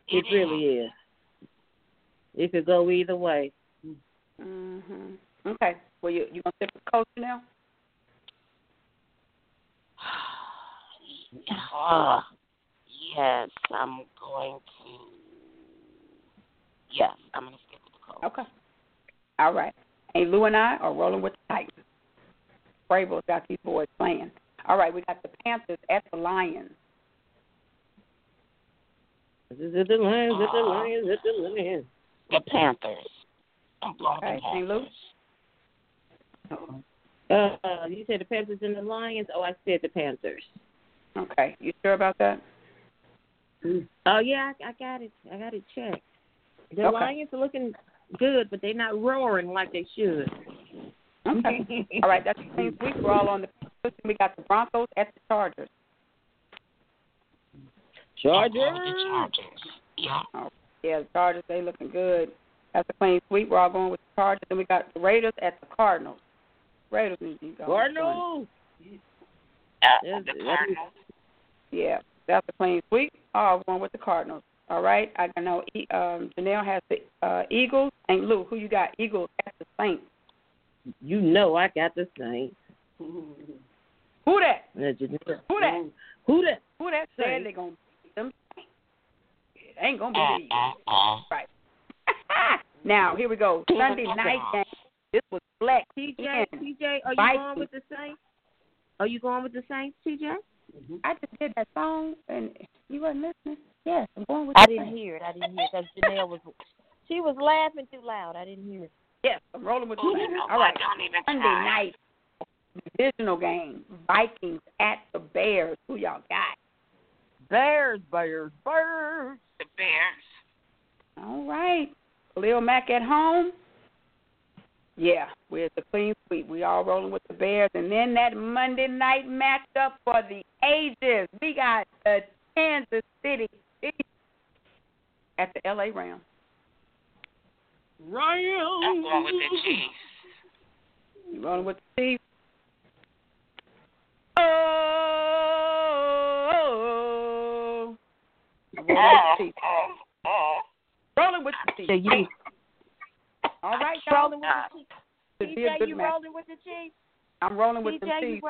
It really is. It could go either way. Mhm. Okay. Well, you you gonna stick with the Colts now? Uh, yes, I'm going to. Yes, I'm going to stick with the Colts. Okay. All right. Hey, Lou and I are rolling with the Titans. Vrabel's got these boys playing. All right, we got the Panthers at the Lions. Is it the Lions? Is it the Lions? Is it the Lions? The Panthers. I'm going Okay, with the St. Louis. Panthers. Uh, you said the Panthers and the Lions. Oh, I said the Panthers. Okay, you sure about that? Oh yeah, I, I got it. I got it checked. The Okay. Lions are looking good, but they're not roaring like they should. Okay. All right, that's the same week. We're all on the. We got the Broncos at the Chargers. I'm going with the Chargers. Yeah. Oh, yeah, the Chargers they looking good. That's a clean sweep. We're all going with the Chargers. Then we got the Raiders at the Cardinals. Raiders need to go. Cardinals. Uh, the Cardinals. Yeah, that's a clean sweep. Oh, going with the Cardinals. All right. I know E- um, Janelle has the uh, Eagles. And Lou, who you got? Eagles at the Saints. You know I got the Saints. Who that? Uh, Janelle- Who that? Who that? Who that said Saints. they gonna beat them? It ain't gonna be Uh, the Eagles. uh, uh. Right. now here we go. Sunday night game. This was black. TJ, in. TJ, are you Vikings. going with the Saints? Are you going with the Saints, TJ? Mm-hmm. I just did that song and you wasn't listening. Yes, I'm going with I the didn't Saints. hear it. I didn't hear it because Janelle was she was laughing too loud. I didn't hear it. Yes, I'm rolling with the Oh, Saints. no, All right. Don't Sunday night divisional game. Vikings at the Bears. Who y'all got? Bears, Bears, Bears. The Bears. All right. Khalil Mack at home. Yeah, we're the clean sweep. We all rolling with the Bears. And then that Monday night matchup for the ages. We got the Kansas City at the LA Rams. Ryan. I'm going with the Chiefs. You rolling with the Chiefs? Oh, I'm rolling with the Chiefs. Rolling with the Chiefs. The Chiefs. All right, y'all. Rolling with the Chiefs. Should be a TJ, good you match. rolling with the Chiefs? I'm rolling with the TJ, you Chiefs.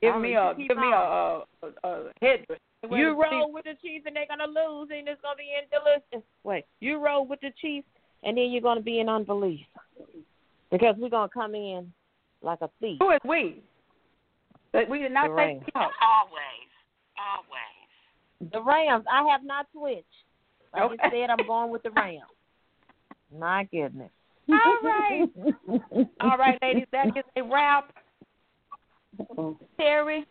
Give me a you give me a, on. a, a, a headdress. You roll with the Chiefs and they're gonna lose and it's gonna be in delicious. Wait, you roll with the Chiefs and then you're gonna be in unbelief because we're gonna come in like a thief. Who is we? That we did not The say Rams. Always. Always. The Rams. I have not switched. I just Okay. said I'm going with the Rams. My goodness. All right. All right, ladies, that is a wrap. Terry,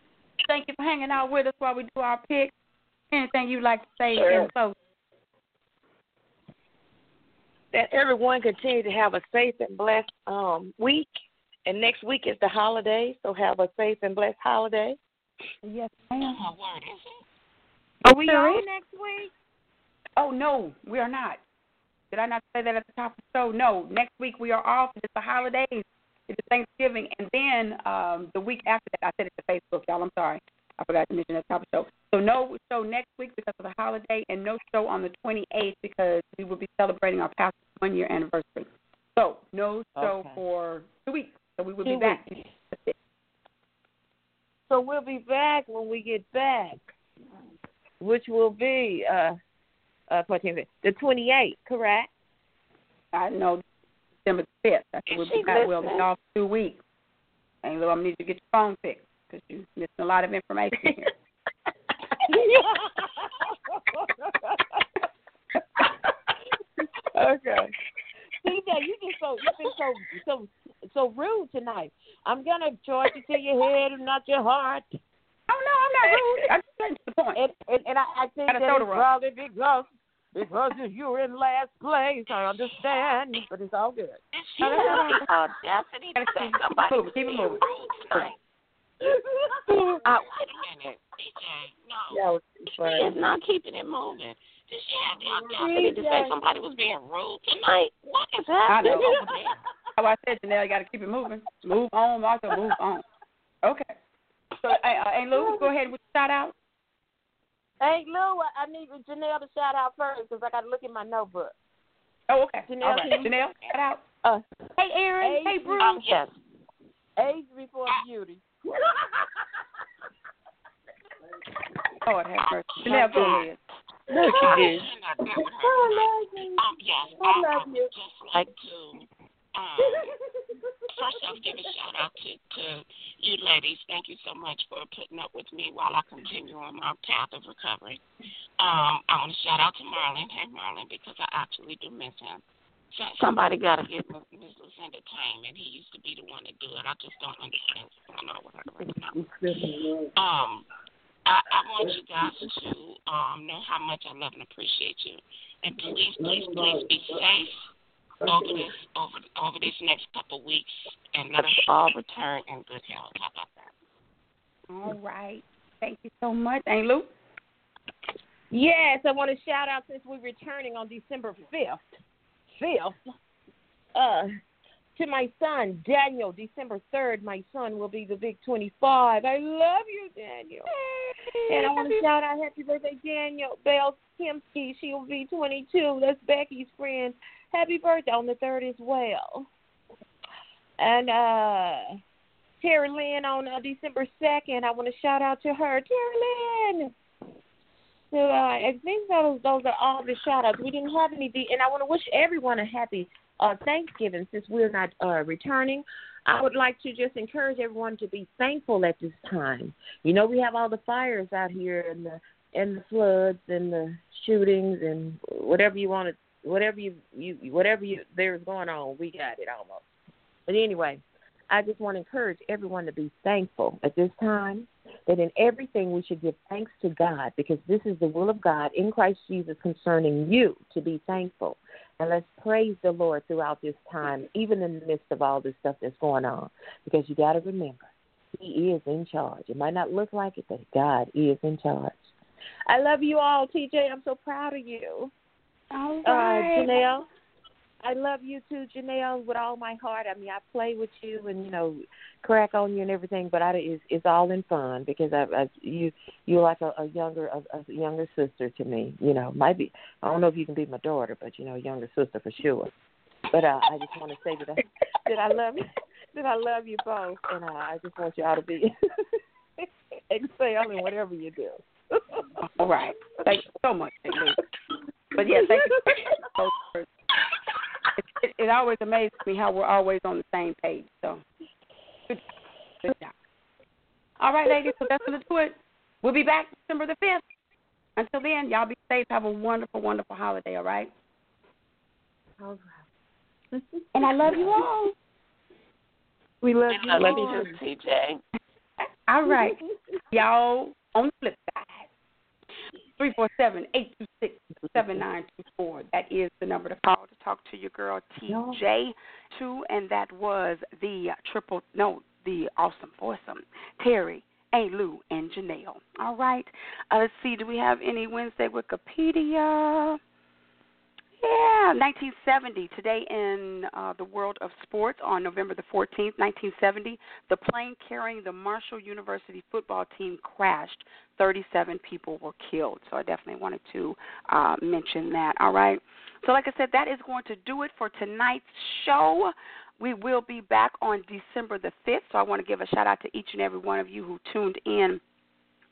thank you for hanging out with us while we do our picks. Anything you'd like to say Sure. in close? that everyone continue to have a safe and blessed um, week. And next week is the holiday, so have a safe and blessed holiday. Yes, ma'am. My word, is? Are we Sure on next week? Oh no, we are not. Did I not say that at the top of the show? No. Next week we are off. It's the holidays. It's Thanksgiving, and then um, the week after that, I said it to Facebook, y'all. I'm sorry, I forgot to mention at the top of the show. So no show next week because of the holiday, and no show on the 28th because we will be celebrating our past one year anniversary. So no show Okay. for two weeks. So we will Two be back. So we'll be back when we get back, which will be uh uh 14th, the 28th, correct? I know December the 5th. That's when we'll be back. We'll be off two weeks. Hey, Lou, I'm need you to get your phone fixed because you're missing a lot of information here. okay. TJ, you just so you've been so so so rude tonight. I'm gonna charge you to your head and not your heart. Oh no, I'm not rude. I'm just getting to the point. And and, and I, I think that it's probably because because you're in last place. I understand, but it's all good. She has the audacity to say somebody Move, was keep it being moving. rude tonight. Uh, wait a minute, DJ. No, That was she is not keeping it moving. Did she have the audacity to say somebody was being rude tonight? What is happening? I happening know. over there? How I said, Janelle, you got to keep it moving. Move on, Martha. Move on. Okay. So, hey, uh, hey Lou, go ahead with the shout out. Hey Lou, I, I need Janelle to shout out first because I got to look in my notebook. Oh, okay. Janelle, All right. Janelle, shout out. Uh, Hey, Aaron. Hey, Hey, Bruce. Um, yes. age before beauty. Lord have mercy. Janelle, go ahead. Look, I did. cannot deal with her I love you. Um, yes, I I, love I would you. just like to um, first off give a shout out to, to you ladies. Thank you so much for putting up with me while I continue on my path of recovery. Um, I want to shout out to Marlon. Hey, Marlon, because I actually do miss him. So, somebody got to give Miss Lucinda time, and he used to be the one to do it. I just don't understand what's going on with her right now. Um, I, I want you guys to um, know how much I love and appreciate you, and please, please, please be safe over this over over these next couple weeks, and let us all return in good health. How about that? All right. Thank you so much. Hey, Lou. Yes, I want to shout out since we're returning on December fifth. Fifth. Uh to my son, Daniel, December third, my son will be the big twenty five. I love you, Daniel. And I want to shout out happy birthday, Daniel Bell Kimsky. She will be twenty two. That's Becky's friend. Happy birthday on the third as well. And uh Terry Lynn on uh, December second. I want to shout out to her, Terry Lynn. So uh, I think those those are all the shout outs. We didn't have any, and I want to wish everyone a happy uh, Thanksgiving since we're not uh, returning. I would like to just encourage everyone to be thankful at this time. You know, we have all the fires out here and the and the floods and the shootings and whatever you want to, whatever you you whatever you there's going on, we got it almost. But anyway, I just want to encourage everyone to be thankful at this time that in everything we should give thanks to God because this is the will of God in Christ Jesus concerning you to be thankful. And let's praise the Lord throughout this time, even in the midst of all this stuff that's going on, because you got to remember, He is in charge. It might not look like it, but God is in charge. I love you all, TJ. I'm so proud of you. All Uh, right. Janelle, I love you too, Janelle, with all my heart. I mean, I play with you and you know, crack on you and everything, but I it's, it's all in fun because I, I you you're like a, a younger a, a younger sister to me. You know, might be I don't know if you can be my daughter, but you know, younger sister for sure. But uh, I just want to say that I, that I love you, that I love you both, and uh, I just want you all to be excel in whatever you do. All right. Thank you so much, Hey, Lou. But yeah, thank you. so much. It, it, it always amazes me how we're always on the same page. So, good, good job. All right, ladies. So that's gonna do it. We'll be back December the fifth. Until then, y'all be safe. Have a wonderful, wonderful holiday. All right. All right. And I love you all. We love I you. love all. you too, TJ. All right. Y'all on the flip side. Three four seven eight two six seven nine two four. That is the number to call to talk to your girl TJ two, and that was the triple no the awesome foursome Terry A. Lou and Janelle. All right. Uh, let's see. Do we have any Wednesday Wikipedia? Yeah, 1970. Today in uh, the world of sports, on November the 14th, 1970, the plane carrying the Marshall University football team crashed. 37 people were killed. So I definitely wanted to uh, mention that. All right. So, like I said, that is going to do it for tonight's show. We will be back on December the 5th. So I want to give a shout out to each and every one of you who tuned in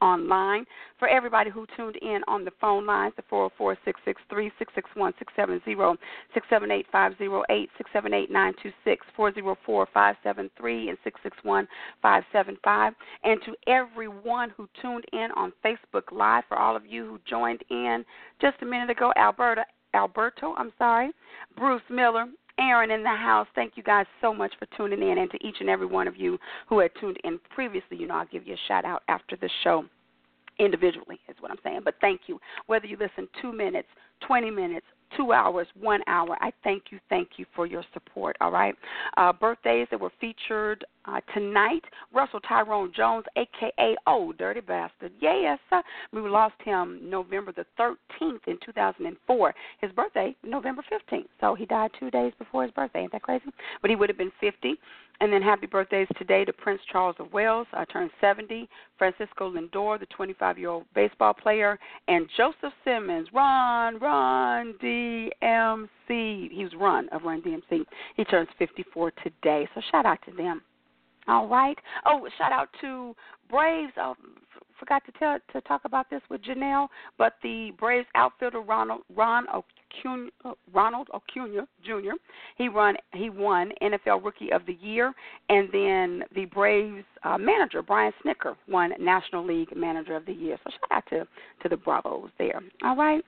online. For everybody who tuned in on the phone lines, the 404 663 661 670 678 508 678 926 404 573 and 661 575. And to everyone who tuned in on Facebook Live, for all of you who joined in just a minute ago, Alberta. Alberto, I'm sorry, Bruce Miller, Aaron in the house. Thank you guys so much for tuning in, and to each and every one of you who had tuned in previously. You know, I'll give you a shout out after the show individually, is what I'm saying. But thank you. Whether you listen two minutes, 20 minutes, two hours, one hour. I thank you, thank you for your support. All right. Uh, birthdays that were featured uh, tonight: Russell Tyrone Jones, aka Oh Dirty Bastard. Yes, we lost him November the 13th in 2004. His birthday November 15th, so he died two days before his birthday. Ain't that crazy? But he would have been 50. And then happy birthdays today to Prince Charles of Wales, uh, turned 70, Francisco Lindor, the 25 year old baseball player, and Joseph Simmons, Run, Run, DMC. He was Run of Run DMC. He turns 54 today, so shout out to them. All right. Oh, shout out to Braves. Oh, forgot to tell to talk about this with Janelle, but the Braves outfielder Ronald Ron Acuna, uh, Ronald Acuna Jr. He run he won NFL Rookie of the Year, and then the Braves uh, manager Brian Snitker won National League Manager of the Year. So shout out to to the Bravos there. All right.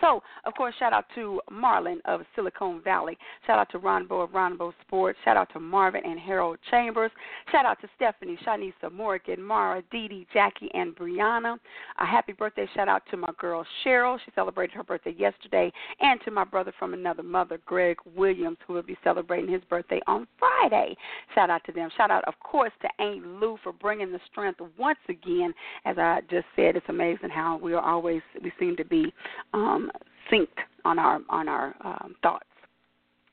So, of course, shout out to Marlon of Silicon Valley. Shout out to Ronbo of Ronbo Sports. Shout out to Marvin and Harold Chambers. Shout out to Stephanie, Shanisa, Morgan, Mara, Dee Dee, Jackie, and Brianna. A happy birthday shout out to my girl Cheryl. She celebrated her birthday yesterday. And to my brother from another mother, Greg Williams, who will be celebrating his birthday on Friday. Shout out to them. Shout out, of course, to Aunt Lou for bringing the strength once again. As I just said, it's amazing how we are always, we seem to be. Um, synced on our on our um, thoughts.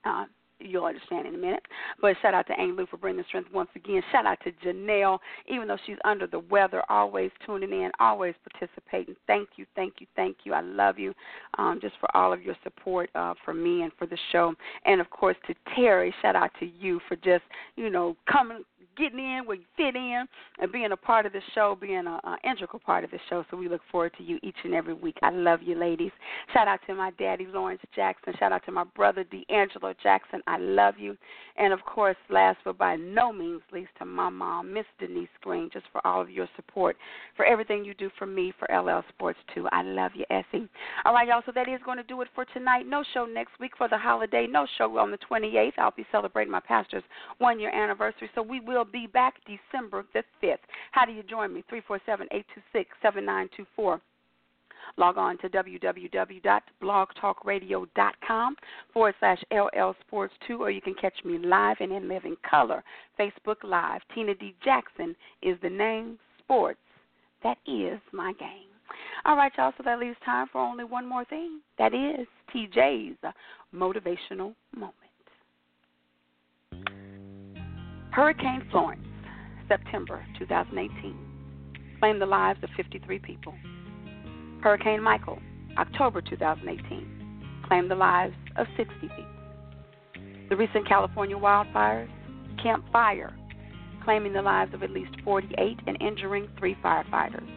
Uh, you'll understand in a minute. But shout out to Lou for bringing strength once again. Shout out to Janelle, even though she's under the weather, always tuning in, always participating. Thank you, thank you, thank you. I love you um, just for all of your support uh, for me and for the show. And of course to Terry, shout out to you for just, you know, coming getting in where you fit in and being a part of the show, being an integral part of the show. So we look forward to you each and every week. I love you, ladies. Shout out to my daddy, Lawrence Jackson. Shout out to my brother, D'Angelo Jackson. I love you. And of course, last but by no means least, to my mom, Miss Denise Green, just for all of your support, for everything you do for me, for LL Sports 2. I love you, Essie. All right, y'all. So that is going to do it for tonight. No show next week for the holiday. No show on the 28th. I'll be celebrating my pastor's one year anniversary. So we will be back December the 5th. How do you join me? 347 826 7924 log on to www.blogtalkradio.com forward slash LL Sports 2, or you can catch me live and in living color. Facebook Live. Tina D. Jackson is the name. Sports. That is my game. All right, y'all. So that leaves time for only one more thing. That is TJ's motivational moment. Hurricane Florence, September 2018, claimed the lives of 53 people. Hurricane Michael, October 2018, claimed the lives of 60 people. The recent California wildfires, Camp Fire, claiming the lives of at least 48 and injuring three firefighters.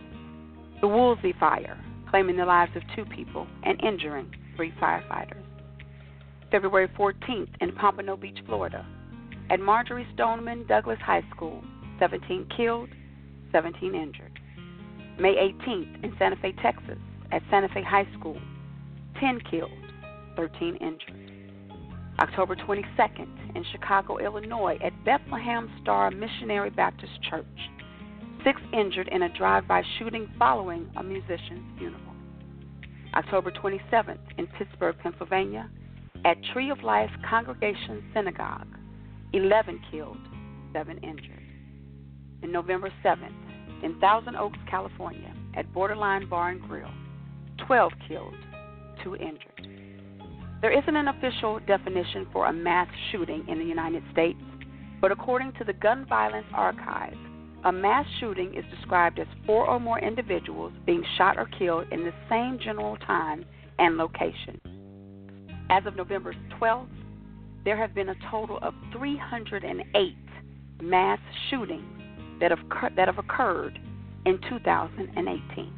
The Woolsey Fire, claiming the lives of two people and injuring three firefighters. February 14th in Pompano Beach, Florida, at Marjory Stoneman Douglas High School, 17 killed, 17 injured. May 18th in Santa Fe, Texas, at Santa Fe High School, 10 killed, 13 injured. October 22nd in Chicago, Illinois, at Bethlehem Star Missionary Baptist Church, six injured in a drive-by shooting following a musician's funeral. October 27th in Pittsburgh, Pennsylvania, at Tree of Life Congregation Synagogue, 11 killed, 7 injured. And November 7th in Thousand Oaks, California, at Borderline Bar and Grill. 12 killed, 2 injured. There isn't an official definition for a mass shooting in the United States, but according to the Gun Violence Archive, a mass shooting is described as four or more individuals being shot or killed in the same general time and location. As of November 12th, there have been a total of 308 mass shootings that have, that have occurred in 2018.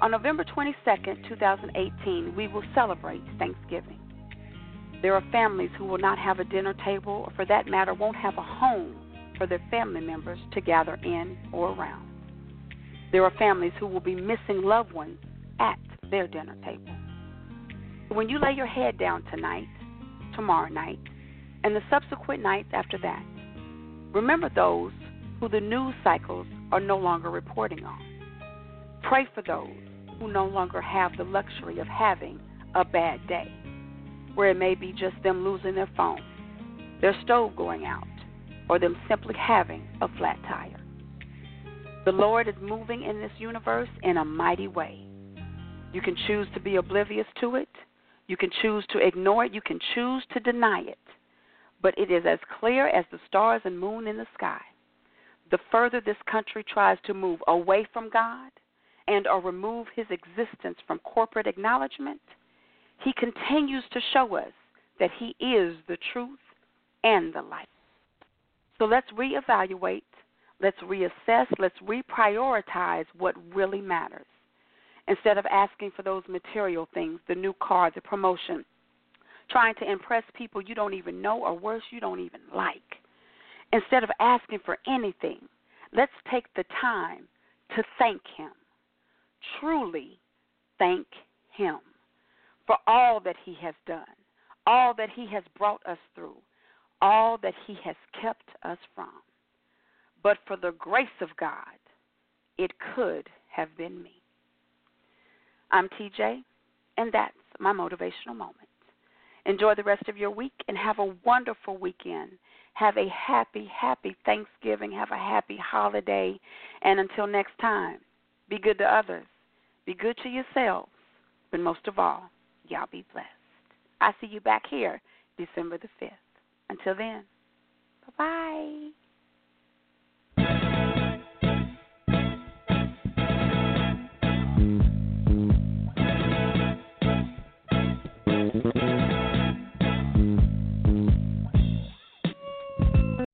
On November 22nd, 2018, we will celebrate Thanksgiving. There are families who will not have a dinner table, or for that matter, won't have a home for their family members to gather in or around. There are families who will be missing loved ones at their dinner table. When you lay your head down tonight, tomorrow night, and the subsequent nights after that, remember those who the news cycles are no longer reporting on. Pray for those who no longer have the luxury of having a bad day, where it may be just them losing their phone, their stove going out, or them simply having a flat tire. The Lord is moving in this universe in a mighty way. You can choose to be oblivious to it. You can choose to ignore it. You can choose to deny it. But it is as clear as the stars and moon in the sky. The further this country tries to move away from God and or remove his existence from corporate acknowledgement, he continues to show us that he is the truth and the light. So let's reevaluate, let's reassess, let's reprioritize what really matters. Instead of asking for those material things, the new car, the promotion, trying to impress people you don't even know or worse, you don't even like. Instead of asking for anything, let's take the time to thank Him. Truly thank Him for all that He has done, all that He has brought us through, all that He has kept us from. But for the grace of God, it could have been me. I'm TJ, and that's my motivational moment. Enjoy the rest of your week and have a wonderful weekend. Have a happy, happy Thanksgiving. Have a happy holiday. And until next time, be good to others. Be good to yourselves. But most of all, y'all be blessed. I see you back here December the 5th. Until then, bye bye.